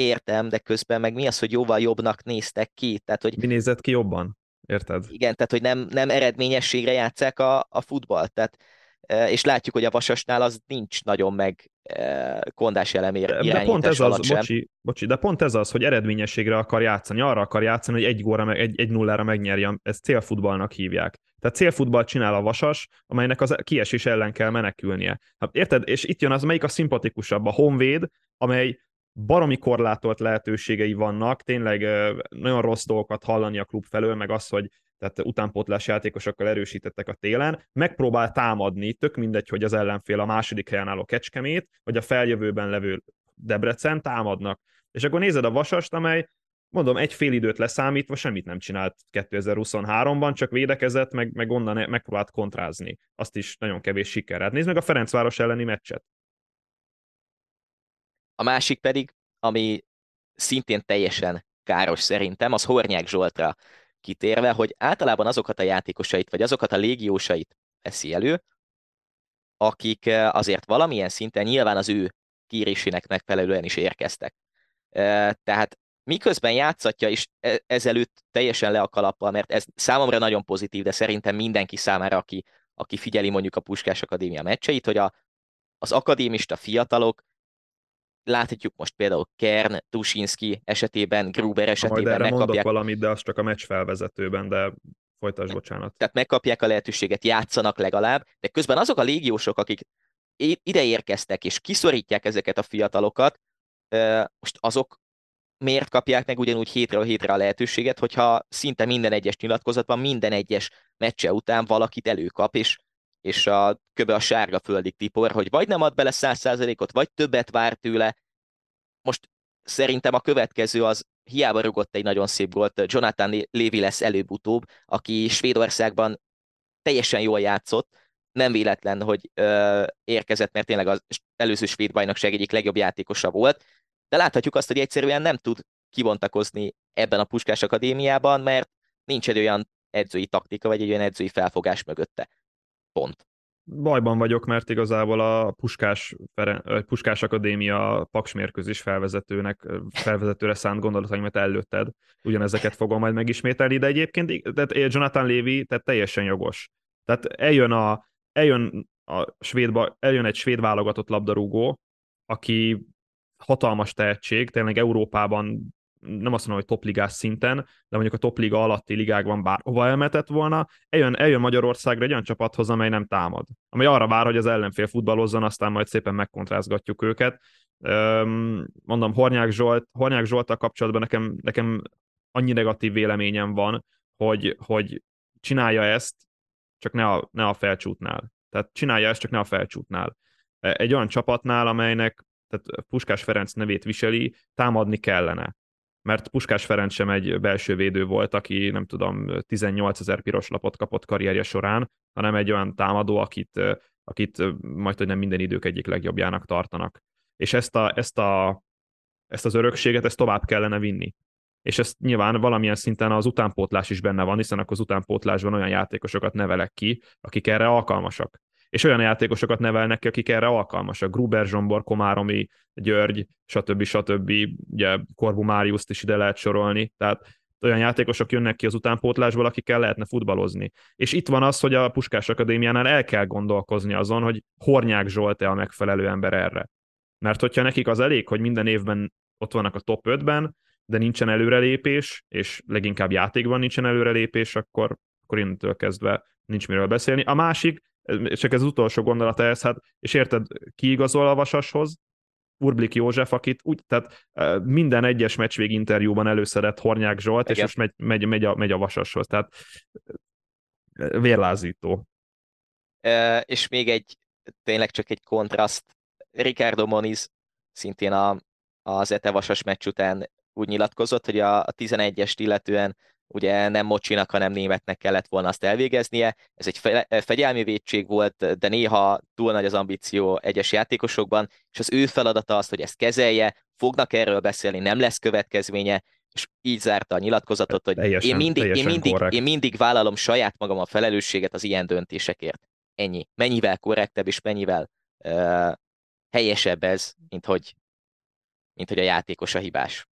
értem, de közben meg mi az, hogy jóval jobbnak néztek ki? Tehát, hogy... Mi nézett ki jobban? Érted? Igen, tehát hogy nem, nem eredményességre játszák a, a futballt. Tehát, e, és látjuk, hogy a Vasasnál az nincs nagyon meg e, kondás elemér de pont ez az, sem. Bocsi, bocsi, de pont ez az, hogy eredményességre akar játszani, arra akar játszani, hogy egy góra, egy, egy nullára megnyerje, ezt célfutballnak hívják. Tehát célfutball csinál a vasas, amelynek az kiesés ellen kell menekülnie. Hát érted? És itt jön az, melyik a szimpatikusabb, a Honvéd, amely baromi korlátolt lehetőségei vannak, tényleg nagyon rossz dolgokat hallani a klub felől, meg az, hogy tehát utánpótlás játékosokkal erősítettek a télen, megpróbál támadni, tök mindegy, hogy az ellenfél a második helyen álló Kecskemét, vagy a feljövőben levő Debrecen támadnak. És akkor nézed a Vasast, amely mondom, egy fél időt leszámítva semmit nem csinált 2023-ban, csak védekezett, meg, meg onnan megpróbált kontrázni. Azt is nagyon kevés siker. Hát nézd meg a Ferencváros elleni meccset. A másik pedig, ami szintén teljesen káros szerintem, az Hornyák Zsoltra kitérve, hogy általában azokat a játékosait, vagy azokat a légiósait veszi elő, akik eh, azért valamilyen szinten nyilván az ő kérésének megfelelően is érkeztek. Eh, tehát miközben játszatja, és e-, ezelőtt teljesen le a kalappal, mert ez számomra nagyon pozitív, de szerintem mindenki számára, aki, aki figyeli mondjuk a Puskás Akadémia meccseit, hogy a, az akadémista fiatalok láthatjuk most például Kern, Tusinski esetében, Gruber esetében Majd erre megkapják. mondok valamit, de az csak a meccs felvezetőben, de Folytasd, bocsánat. Tehát megkapják a lehetőséget, játszanak legalább, de közben azok a légiósok, akik ide érkeztek és kiszorítják ezeket a fiatalokat, most azok miért kapják meg ugyanúgy hétről hétre a lehetőséget, hogyha szinte minden egyes nyilatkozatban, minden egyes meccse után valakit előkap, és, és a köbe a sárga földig tipor, hogy vagy nem ad bele száz százalékot, vagy többet vár tőle. Most szerintem a következő az hiába rugott egy nagyon szép gólt, Jonathan Lévi lesz előbb-utóbb, aki Svédországban teljesen jól játszott, nem véletlen, hogy ö, érkezett, mert tényleg az előző svéd bajnokság egyik legjobb játékosa volt, de láthatjuk azt, hogy egyszerűen nem tud kibontakozni ebben a Puskás Akadémiában, mert nincs egy olyan edzői taktika, vagy egy olyan edzői felfogás mögötte. Pont. Bajban vagyok, mert igazából a Puskás, Puskás Akadémia paksmérkőzés felvezetőnek, felvezetőre szánt gondolataimat előtted. Ugyanezeket fogom majd megismételni, de egyébként tehát Jonathan Lévy tehát teljesen jogos. Tehát eljön, a, eljön, a svéd, eljön egy svéd válogatott labdarúgó, aki hatalmas tehetség, tényleg Európában nem azt mondom, hogy topligás szinten, de mondjuk a topliga alatti ligákban bárhova elmetett volna, eljön, eljön Magyarországra egy olyan csapathoz, amely nem támad. Amely arra vár, hogy az ellenfél futballozzon, aztán majd szépen megkontrázgatjuk őket. Mondom, Hornyák Zsolt, Hornyák Zsoltal kapcsolatban nekem, nekem annyi negatív véleményem van, hogy, hogy csinálja ezt, csak ne a, ne a felcsútnál. Tehát csinálja ezt, csak ne a felcsútnál. Egy olyan csapatnál, amelynek tehát Puskás Ferenc nevét viseli, támadni kellene. Mert Puskás Ferenc sem egy belső védő volt, aki nem tudom, 18 ezer piros lapot kapott karrierje során, hanem egy olyan támadó, akit, akit majd, hogy nem minden idők egyik legjobbjának tartanak. És ezt, a, ezt, a, ezt az örökséget, ezt tovább kellene vinni. És ezt nyilván valamilyen szinten az utánpótlás is benne van, hiszen akkor az utánpótlásban olyan játékosokat nevelek ki, akik erre alkalmasak és olyan játékosokat nevelnek ki, akik erre alkalmasak. Gruber, Zsombor, Komáromi, György, stb. stb. Ugye Korbu Máriuszt is ide lehet sorolni, tehát olyan játékosok jönnek ki az utánpótlásból, akikkel lehetne futballozni. És itt van az, hogy a Puskás Akadémiánál el kell gondolkozni azon, hogy Hornyák Zsolt-e a megfelelő ember erre. Mert hogyha nekik az elég, hogy minden évben ott vannak a top 5-ben, de nincsen előrelépés, és leginkább játékban nincsen előrelépés, akkor, akkor innentől kezdve nincs miről beszélni. A másik, csak ez az utolsó gondolat ehhez, hát, és érted, kiigazol a Vasashoz, Urblik József, akit úgy, tehát minden egyes meccsvég interjúban előszedett Hornyák Zsolt, Igen. és most megy, megy, megy, a, megy a Vasashoz, tehát vérlázító. E, és még egy, tényleg csak egy kontraszt, Ricardo Moniz szintén a, az Ete Vasas meccs után úgy nyilatkozott, hogy a, a 11-est illetően ugye nem mocsinak, hanem németnek kellett volna azt elvégeznie. Ez egy fegyelmi védség volt, de néha túl nagy az ambíció egyes játékosokban, és az ő feladata az, hogy ezt kezelje, fognak erről beszélni, nem lesz következménye, és így zárta a nyilatkozatot, hogy teljesen, én, mindig, én, mindig, én mindig vállalom saját magam a felelősséget az ilyen döntésekért. Ennyi. Mennyivel korrektebb és mennyivel uh, helyesebb ez, mint hogy, mint hogy a játékos a hibás.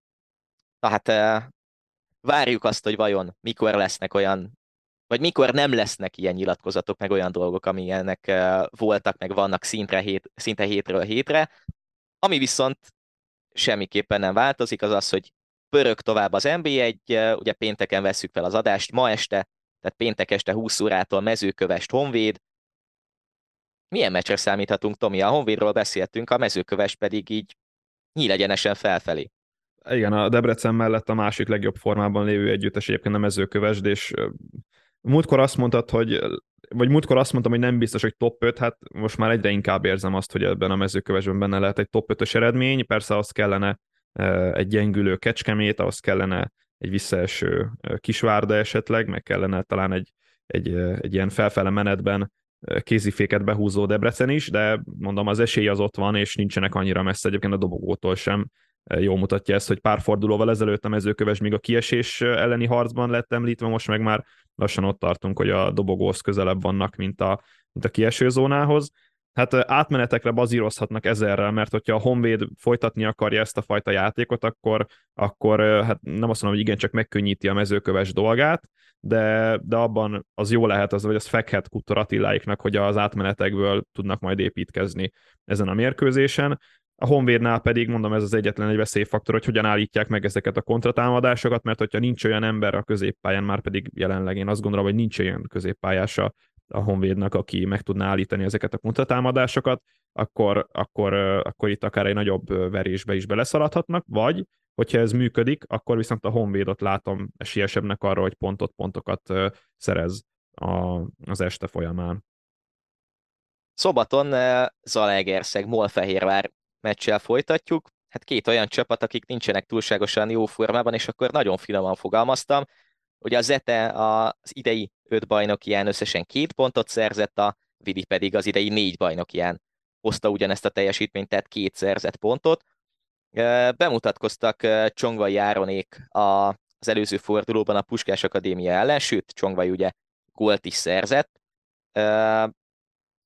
Na hát uh, várjuk azt, hogy vajon mikor lesznek olyan, vagy mikor nem lesznek ilyen nyilatkozatok, meg olyan dolgok, amilyenek voltak, meg vannak szintre hét, szinte hétről hétre. Ami viszont semmiképpen nem változik, az az, hogy pörög tovább az NB1, ugye pénteken veszük fel az adást, ma este, tehát péntek este 20 órától mezőkövest Honvéd. Milyen meccsre számíthatunk, Tomi? A Honvédról beszéltünk, a mezőköves pedig így nyílegyenesen felfelé igen, a Debrecen mellett a másik legjobb formában lévő együttes egyébként a mezőkövesd, és múltkor azt mondtad, hogy vagy múltkor azt mondtam, hogy nem biztos, hogy top 5, hát most már egyre inkább érzem azt, hogy ebben a mezőkövesben benne lehet egy top 5-ös eredmény, persze az kellene egy gyengülő kecskemét, ahhoz kellene egy visszaeső kisvárda esetleg, meg kellene talán egy, egy, egy ilyen felfele menetben kéziféket behúzó Debrecen is, de mondom, az esély az ott van, és nincsenek annyira messze egyébként a dobogótól sem jól mutatja ezt, hogy pár fordulóval ezelőtt a mezőköves még a kiesés elleni harcban lett említve, most meg már lassan ott tartunk, hogy a dobogóhoz közelebb vannak, mint a, mint a kieső zónához. Hát átmenetekre bazírozhatnak ezerrel, mert hogyha a Honvéd folytatni akarja ezt a fajta játékot, akkor, akkor hát nem azt mondom, hogy igen, csak megkönnyíti a mezőköves dolgát, de, de abban az jó lehet, az, hogy az fekhet Kutor Attiláiknak, hogy az átmenetekből tudnak majd építkezni ezen a mérkőzésen A Honvédnál pedig, mondom, ez az egyetlen egy veszélyfaktor, hogy hogyan állítják meg ezeket a kontratámadásokat, mert hogyha nincs olyan ember a középpályán, már pedig jelenleg én azt gondolom, hogy nincs olyan középpályása a Honvédnak, aki meg tudná állítani ezeket a kontratámadásokat, akkor, akkor, akkor itt akár egy nagyobb verésbe is beleszaladhatnak, vagy hogyha ez működik, akkor viszont a Honvédot látom esélyesebbnek arra, hogy pontot-pontokat szerez a, az este folyamán. Szobaton Zalaegerszeg Molfehérvár meccsel folytatjuk. Hát két olyan csapat, akik nincsenek túlságosan jó formában, és akkor nagyon finoman fogalmaztam. Ugye a Zete az idei öt bajnokián összesen két pontot szerzett, a Vidi pedig az idei négy bajnokián hozta ugyanezt a teljesítményt, tehát két szerzett pontot. Bemutatkoztak Csongvai Áronék az előző fordulóban a Puskás Akadémia ellen, sőt, Csongvai ugye gólt is szerzett.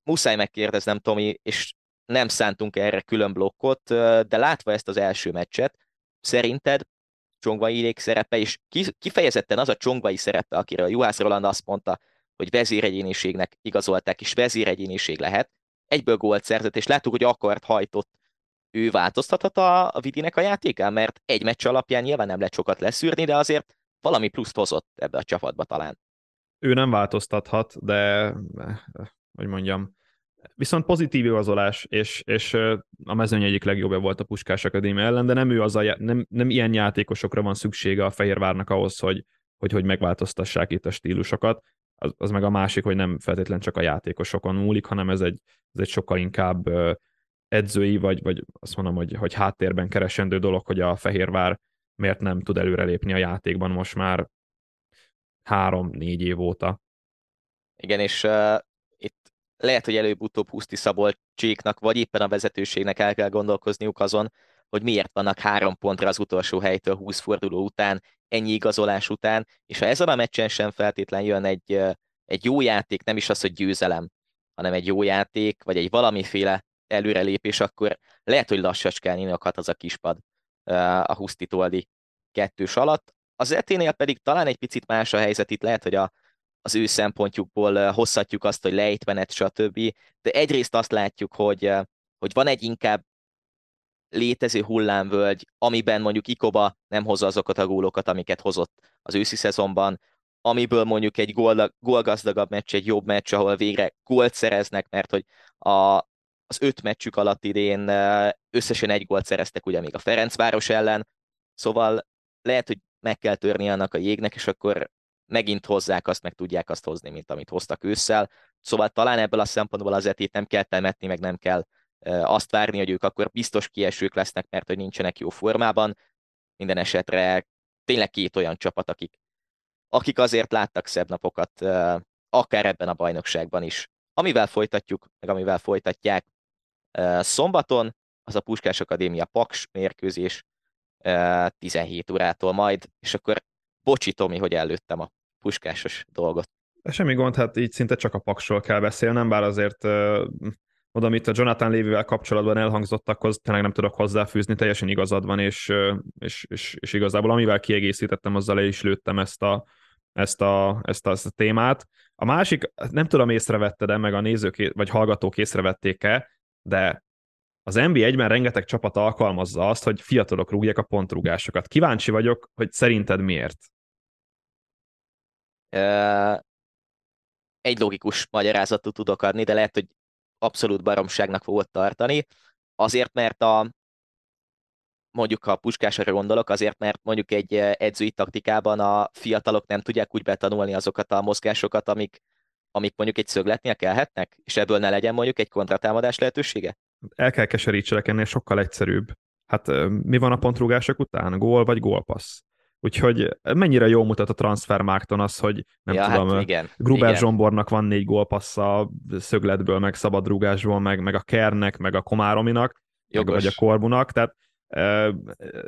Muszáj megkérdeznem, Tomi, és nem szántunk erre külön blokkot, de látva ezt az első meccset, szerinted Csongvai szerepe, és kifejezetten az a Csongvai szerepe, akire a Juhász Roland azt mondta, hogy vezéregyéniségnek igazolták, és vezéregyéniség lehet, egyből gólt szerzett, és láttuk, hogy akart hajtott. Ő változtathat a, Vidinek a játékán, mert egy meccs alapján nyilván nem lehet sokat leszűrni, de azért valami pluszt hozott ebbe a csapatba talán. Ő nem változtathat, de hogy mondjam, Viszont pozitív igazolás, és, és a mezőny egyik legjobbja volt a Puskás Akadémia ellen, de nem, ő az a, nem, nem ilyen játékosokra van szüksége a Fehérvárnak ahhoz, hogy, hogy, hogy megváltoztassák itt a stílusokat. Az, az meg a másik, hogy nem feltétlen csak a játékosokon múlik, hanem ez egy, ez egy sokkal inkább edzői, vagy, vagy azt mondom, hogy, hogy háttérben keresendő dolog, hogy a Fehérvár miért nem tud előrelépni a játékban most már három-négy év óta. Igen, és uh, itt lehet, hogy előbb-utóbb Huszti Szabolcséknak, vagy éppen a vezetőségnek el kell gondolkozniuk azon, hogy miért vannak három pontra az utolsó helytől 20 forduló után, ennyi igazolás után, és ha ezen a meccsen sem feltétlen jön egy, egy jó játék, nem is az, hogy győzelem, hanem egy jó játék, vagy egy valamiféle előrelépés, akkor lehet, hogy lassacskán inokhat az a kispad a Huszti Toldi kettős alatt. Az eténél pedig talán egy picit más a helyzet, itt lehet, hogy a, az ő szempontjukból hozhatjuk azt, hogy lejtmenet, stb. De egyrészt azt látjuk, hogy, hogy van egy inkább létező hullámvölgy, amiben mondjuk Ikoba nem hozza azokat a gólokat, amiket hozott az őszi szezonban, amiből mondjuk egy gól, gólgazdagabb meccs, egy jobb meccs, ahol végre gólt szereznek, mert hogy a, az öt meccsük alatt idén összesen egy gólt szereztek ugye még a Ferencváros ellen, szóval lehet, hogy meg kell törni annak a jégnek, és akkor megint hozzák azt, meg tudják azt hozni, mint amit hoztak ősszel. Szóval talán ebből a szempontból az etét nem kell temetni, meg nem kell azt várni, hogy ők akkor biztos kiesők lesznek, mert hogy nincsenek jó formában. Minden esetre tényleg két olyan csapat, akik, akik azért láttak szebb napokat, akár ebben a bajnokságban is. Amivel folytatjuk, meg amivel folytatják szombaton, az a Puskás Akadémia Paks mérkőzés 17 órától majd, és akkor bocsi Tomi, hogy előttem a puskásos dolgot. Semmi gond, hát így szinte csak a paksról kell beszélnem, bár azért uh, oda, amit a Jonathan lévővel kapcsolatban elhangzottakhoz tényleg nem tudok hozzáfűzni, teljesen igazad van, és, és, és, és igazából amivel kiegészítettem, azzal le is lőttem ezt a, ezt a, ezt a, ezt a témát. A másik, nem tudom észrevetted-e, meg a nézők vagy hallgatók észrevették-e, de az NB1-ben rengeteg csapat alkalmazza azt, hogy fiatalok rúgják a pontrúgásokat. Kíváncsi vagyok, hogy szerinted miért? Egy logikus magyarázatot tudok adni, de lehet, hogy abszolút baromságnak fogod tartani. Azért, mert a mondjuk a puskásra gondolok, azért, mert mondjuk egy edzői taktikában a fiatalok nem tudják úgy betanulni azokat a mozgásokat, amik, amik mondjuk egy szögletnél kellhetnek, és ebből ne legyen mondjuk egy kontratámadás lehetősége? El kell keserítselek, ennél sokkal egyszerűbb. Hát mi van a pontrúgások után? Gól vagy gólpassz? Úgyhogy mennyire jól mutat a transfermárkton az, hogy nem ja, tudom, hát igen, Gruber igen. Zsombornak van négy gólpassza szögletből, meg szabadrúgásból, meg, meg a Kernek, meg a Komárominak, meg, vagy a Korbunak, tehát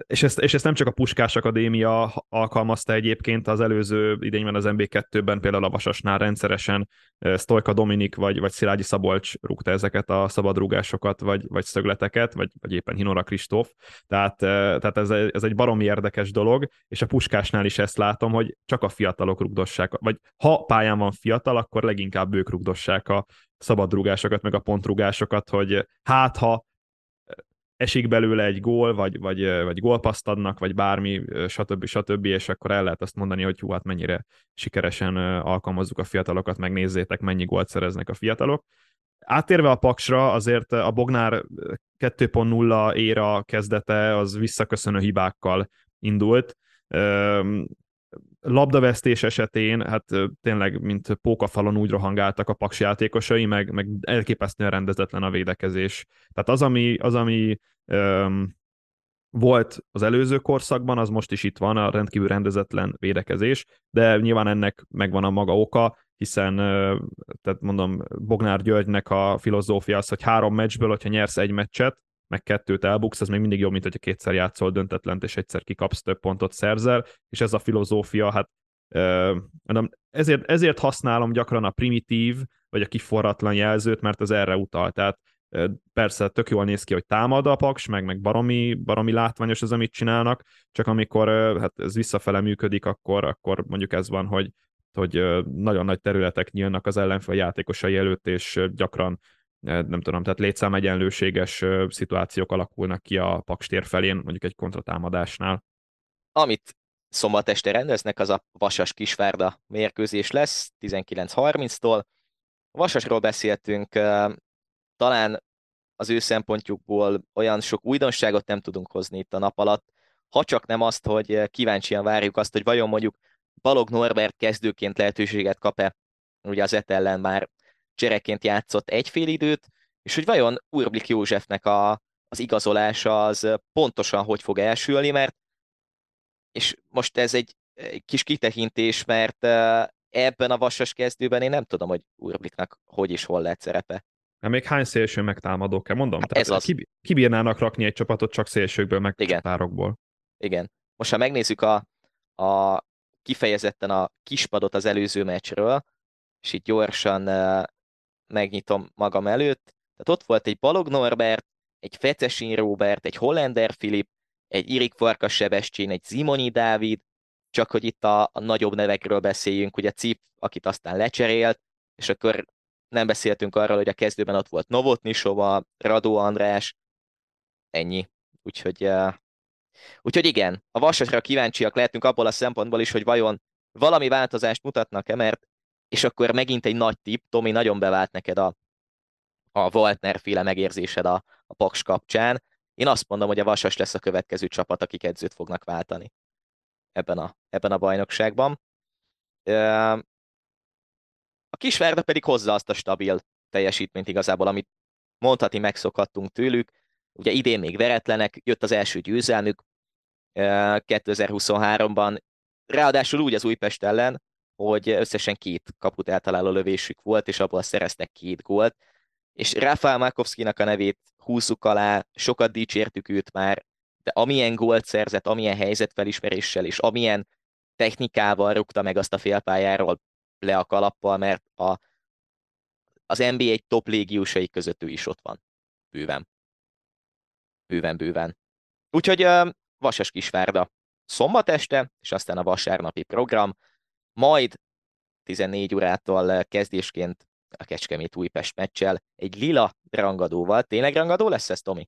és ezt, és ezt nem csak a Puskás Akadémia alkalmazta egyébként az előző idényben az MB2-ben, például a Vasasnál rendszeresen Stojka Dominik vagy, vagy Szilágyi Szabolcs rúgta ezeket a szabadrúgásokat, vagy, vagy szögleteket, vagy, vagy éppen Hinora Kristóf. Tehát, tehát ez, ez egy baromi érdekes dolog, és a Puskásnál is ezt látom, hogy csak a fiatalok rugdossák, vagy ha pályán van fiatal, akkor leginkább ők rugdossák a szabadrúgásokat, meg a pontrúgásokat, hogy hát ha esik belőle egy gól, vagy, vagy, vagy gólpaszt adnak, vagy bármi, stb. stb. és akkor el lehet azt mondani, hogy hú, hát mennyire sikeresen alkalmazzuk a fiatalokat, megnézzétek, mennyi gólt szereznek a fiatalok. Átérve a Paksra, azért a Bognár 2.0 éra kezdete az visszaköszönő hibákkal indult. Labdavesztés esetén, hát tényleg, mint pókafalon úgy rohangáltak a Paks játékosai, meg, meg elképesztően rendezetlen a védekezés. Tehát az, ami, az, ami um, volt az előző korszakban, az most is itt van, a rendkívül rendezetlen védekezés, de nyilván ennek megvan a maga oka, hiszen, tehát mondom, Bognár Györgynek a filozófia az, hogy három meccsből, hogyha nyersz egy meccset, meg kettőt elbuksz, az még mindig jobb, mint hogyha kétszer játszol döntetlent, és egyszer kikapsz, több pontot szerzel, és ez a filozófia, hát ezért, ezért használom gyakran a primitív, vagy a kiforratlan jelzőt, mert az erre utal. Tehát persze tök jól néz ki, hogy támad a paks, meg, meg baromi, baromi látványos az, amit csinálnak, csak amikor hát ez visszafele működik, akkor, akkor mondjuk ez van, hogy, hogy nagyon nagy területek nyílnak az ellenfél játékosai előtt, és gyakran nem tudom, tehát létszámegyenlőséges szituációk alakulnak ki a Paks tér felén, mondjuk egy kontratámadásnál. Amit szombat este rendeznek, az a Vasas Kisvárda mérkőzés lesz, 19.30-tól. Vasasról beszéltünk, talán az ő szempontjukból olyan sok újdonságot nem tudunk hozni itt a nap alatt, ha csak nem azt, hogy kíváncsian várjuk azt, hogy vajon mondjuk Balog Norbert kezdőként lehetőséget kap-e, ugye az ellen már csereként játszott egy fél időt, és hogy vajon Urblik Józsefnek a, az igazolása az pontosan hogy fog elsülni, mert és most ez egy, kis kitekintés, mert ebben a vasas kezdőben én nem tudom, hogy Urbliknak hogy is hol lehet szerepe. Hát még hány szélső megtámadó kell, mondom? Hát Tehát ez az. Kibírnának rakni egy csapatot csak szélsőkből, meg Igen. csatárokból. Igen. Most ha megnézzük a, a kifejezetten a kispadot az előző meccsről, és itt gyorsan megnyitom magam előtt. Tehát ott volt egy Balog Norbert, egy Fecesin Robert, egy Hollander Filip, egy Irik Farkas Sebestyén, egy Zimoni Dávid, csak hogy itt a, a nagyobb nevekről beszéljünk, ugye Cip, akit aztán lecserélt, és akkor nem beszéltünk arról, hogy a kezdőben ott volt Novotnisova, Radó András, ennyi. Úgyhogy, uh, úgyhogy igen, a Vasasra kíváncsiak lehetünk abból a szempontból is, hogy vajon valami változást mutatnak-e, mert és akkor megint egy nagy tipp, Tomi, nagyon bevált neked a, a Waltner féle megérzésed a, a Paks kapcsán. Én azt mondom, hogy a Vasas lesz a következő csapat, akik edzőt fognak váltani ebben a, ebben a bajnokságban. A Kisvárda pedig hozza azt a stabil teljesítményt igazából, amit mondhatni megszokhattunk tőlük. Ugye idén még veretlenek, jött az első győzelmük 2023-ban, ráadásul úgy az Újpest ellen, hogy összesen két kaput eltaláló lövésük volt, és abból szereztek két gólt. És Rafael Markovszkinak a nevét húzzuk alá, sokat dicsértük őt már, de amilyen gólt szerzett, amilyen helyzetfelismeréssel, és amilyen technikával rúgta meg azt a félpályáról le a kalappal, mert a, az NBA egy top légiósai között ő is ott van. Bőven. Bőven, bőven. Úgyhogy uh, Vasas Kisvárda szombat este, és aztán a vasárnapi program, majd 14 órától kezdésként a Kecskemét Újpest meccsel egy lila rangadóval. Tényleg rangadó lesz ez, Tomi?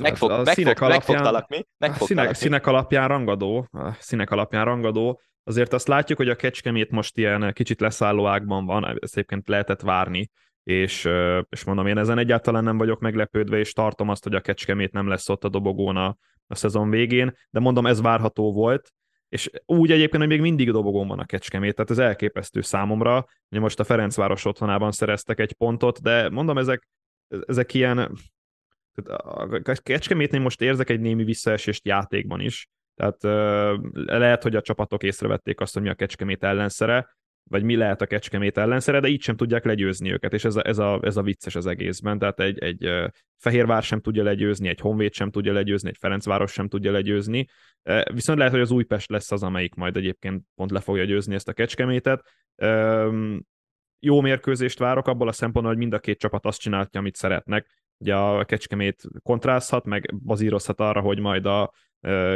Megfog, a megfog, színek alapján, mi? A színek, színek alapján rangadó, a színek alapján rangadó. Azért azt látjuk, hogy a Kecskemét most ilyen kicsit leszálló ágban van, ezt egyébként lehetett várni, és, és mondom, én ezen egyáltalán nem vagyok meglepődve, és tartom azt, hogy a Kecskemét nem lesz ott a dobogón a, a szezon végén, de mondom, ez várható volt, és úgy egyébként, hogy még mindig dobogón van a Kecskemét, tehát ez elképesztő számomra. Ugye most a Ferencváros otthonában szereztek egy pontot, de mondom, ezek, ezek ilyen... A Kecskemétnél most érzek egy némi visszaesést játékban is, tehát lehet, hogy a csapatok észrevették azt, hogy mi a Kecskemét ellenszere, vagy mi lehet a Kecskemét ellenszere, de így sem tudják legyőzni őket, és ez a, ez a, ez a vicces az egészben. Tehát egy, egy Fehérvár sem tudja legyőzni, egy Honvéd sem tudja legyőzni, egy Ferencváros sem tudja legyőzni, viszont lehet, hogy az Újpest lesz az, amelyik majd egyébként pont le fogja győzni ezt a Kecskemétet. Jó mérkőzést várok abból a szempontból, hogy mind a két csapat azt csinálja, amit szeretnek. Ugye a Kecskemét kontrázhat, meg bazírozhat arra, hogy majd a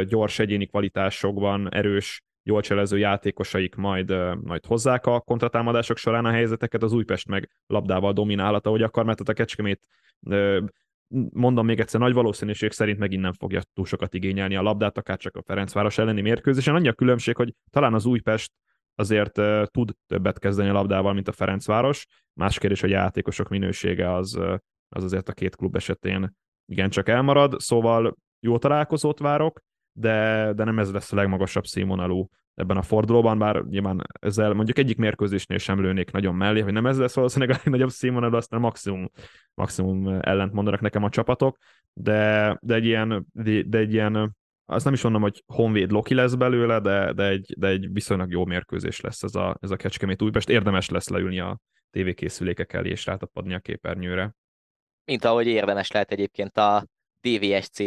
gyors egyéni kvalitásokban erős jól cselező játékosaik majd, majd hozzák a kontratámadások során a helyzeteket, az Újpest meg labdával dominálhat, ahogy akar, mert a Kecskemét mondom még egyszer, nagy valószínűség szerint megint nem fogja túl sokat igényelni a labdát, akár csak a Ferencváros elleni mérkőzésen. Annyi a különbség, hogy talán az Újpest azért tud többet kezdeni a labdával, mint a Ferencváros. Más kérdés, hogy a játékosok minősége az, az azért a két klub esetén igencsak elmarad, szóval jó találkozót várok, de, de nem ez lesz a legmagasabb színvonalú ebben a fordulóban, bár nyilván ezzel mondjuk egyik mérkőzésnél sem lőnék nagyon mellé, hogy nem ez lesz valószínűleg a legnagyobb színvonalú, aztán maximum, maximum ellent mondanak nekem a csapatok, de, de egy ilyen, de, egy ilyen azt nem is mondom, hogy Honvéd Loki lesz belőle, de, de, egy, de egy viszonylag jó mérkőzés lesz ez a, ez a Kecskemét Újpest. Érdemes lesz leülni a tévékészülékek elé és rátapadni a képernyőre. Mint ahogy érdemes lehet egyébként a DVSC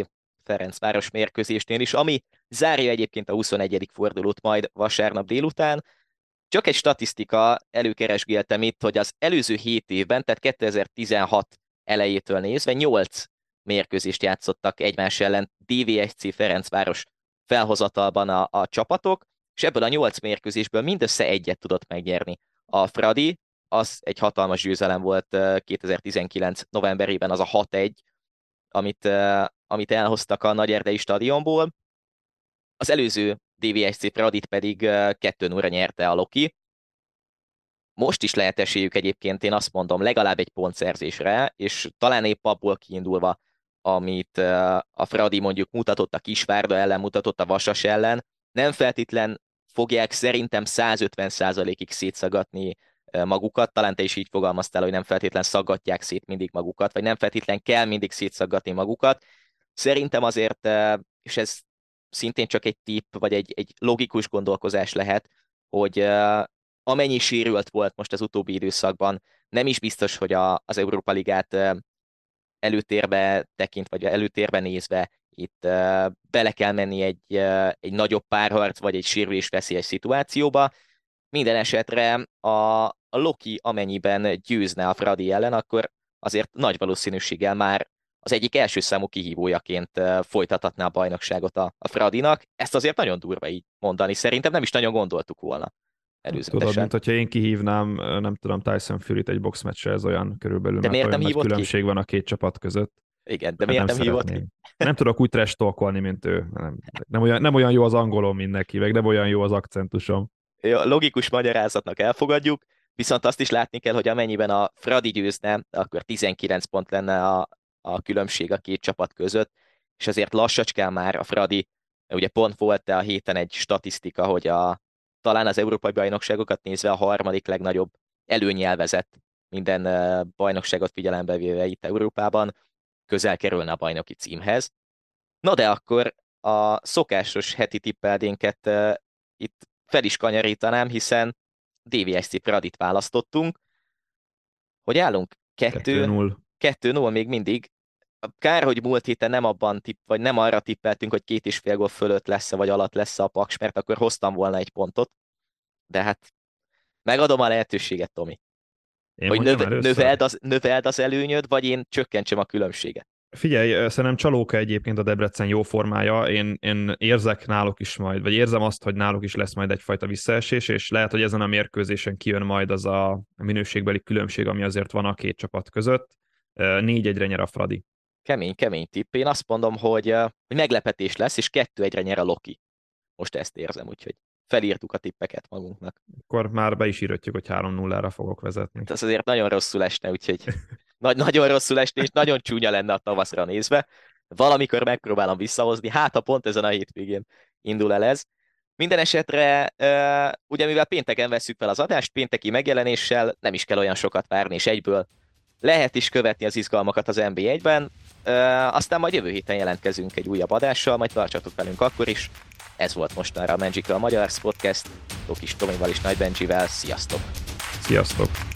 Ferencváros mérkőzésnél is, ami zárja egyébként a 21. fordulót majd vasárnap délután. Csak egy statisztika előkeresgéltem itt, hogy az előző 7 évben, tehát 2016 elejétől nézve 8 mérkőzést játszottak egymás ellen DVSC Ferencváros felhozatalban a, a csapatok, és ebből a 8 mérkőzésből mindössze egyet tudott megnyerni. A Fradi, az egy hatalmas győzelem volt 2019 novemberében, az a 6-1, amit, amit elhoztak a Nagyerdei stadionból. Az előző DVSC Pradit pedig 2 0 nyerte a Loki. Most is lehet esélyük egyébként, én azt mondom, legalább egy pontszerzésre, és talán épp abból kiindulva, amit a Fradi mondjuk mutatott a Kisvárda ellen, mutatott a Vasas ellen, nem feltétlen fogják szerintem 150%-ig szétszagatni magukat, talán te is így fogalmaztál, hogy nem feltétlen szaggatják szét mindig magukat, vagy nem feltétlen kell mindig szétszaggatni magukat. Szerintem azért, és ez szintén csak egy tipp, vagy egy, egy logikus gondolkozás lehet, hogy amennyi sérült volt most az utóbbi időszakban, nem is biztos, hogy a, az Európa Ligát előtérbe tekint, vagy előtérbe nézve itt bele kell menni egy, egy nagyobb párharc, vagy egy sérülés veszélyes szituációba. Minden esetre a, a Loki amennyiben győzne a Fradi ellen, akkor azért nagy valószínűséggel már az egyik első számú kihívójaként folytathatná a bajnokságot a, a Fradinak. Ezt azért nagyon durva így mondani, szerintem nem is nagyon gondoltuk volna előzetesen. Tudod, mint hogyha én kihívnám, nem tudom, Tyson Fury-t egy boxmeccsre, ez olyan körülbelül, de miért nem nagy különbség ki? van a két csapat között. Igen, de miért nem, nem hívott ki? Nem tudok úgy trash mint ő. Nem, nem, olyan, nem olyan jó az angolom, mint neki, meg nem olyan jó az akcentusom. Jó, logikus magyarázatnak elfogadjuk, viszont azt is látni kell, hogy amennyiben a Fradi győzne, akkor 19 pont lenne a, a különbség a két csapat között, és azért lassacskán már a Fradi, ugye pont volt a héten egy statisztika, hogy a, talán az európai bajnokságokat nézve a harmadik legnagyobb előnyelvezett minden bajnokságot figyelembe véve itt Európában, közel kerülne a bajnoki címhez. Na de akkor a szokásos heti tippeldénket uh, itt fel is kanyarítanám, hiszen DVSC Pradit választottunk. Hogy állunk? 2-0. 2-0 még mindig. Kár, hogy múlt héten nem abban tipp, vagy nem arra tippeltünk, hogy két és fél gól fölött lesz vagy alatt lesz a Paks, mert akkor hoztam volna egy pontot. De hát megadom a lehetőséget, Tomi. Én hogy növe, növeld, az, növeld az előnyöd, vagy én csökkentsem a különbséget. Figyelj, szerintem Csalóka egyébként a Debrecen jó formája, én, én érzek náluk is majd, vagy érzem azt, hogy náluk is lesz majd egyfajta visszaesés, és lehet, hogy ezen a mérkőzésen kijön majd az a minőségbeli különbség, ami azért van a két csapat között. Négy egyre nyer a Fradi. Kemény, kemény tipp. Én azt mondom, hogy, hogy meglepetés lesz, és kettő egyre nyer a Loki. Most ezt érzem, úgyhogy felírtuk a tippeket magunknak. Akkor már be is írhatjuk, hogy 3-0-ra fogok vezetni. Ez azért nagyon rosszul esne, úgyhogy nagy, nagyon rosszul esne, és nagyon csúnya lenne a tavaszra nézve. Valamikor megpróbálom visszahozni, hát a pont ezen a hétvégén indul el ez. Minden esetre, ugye mivel pénteken veszük fel az adást, pénteki megjelenéssel nem is kell olyan sokat várni, és egyből lehet is követni az izgalmakat az NB1-ben, aztán majd jövő héten jelentkezünk egy újabb adással, majd tartsatok velünk akkor is. Ez volt mostanra a Magical Magyar Podcast, Tokis Tomival és Nagy Benjivel. Sziasztok! Sziasztok!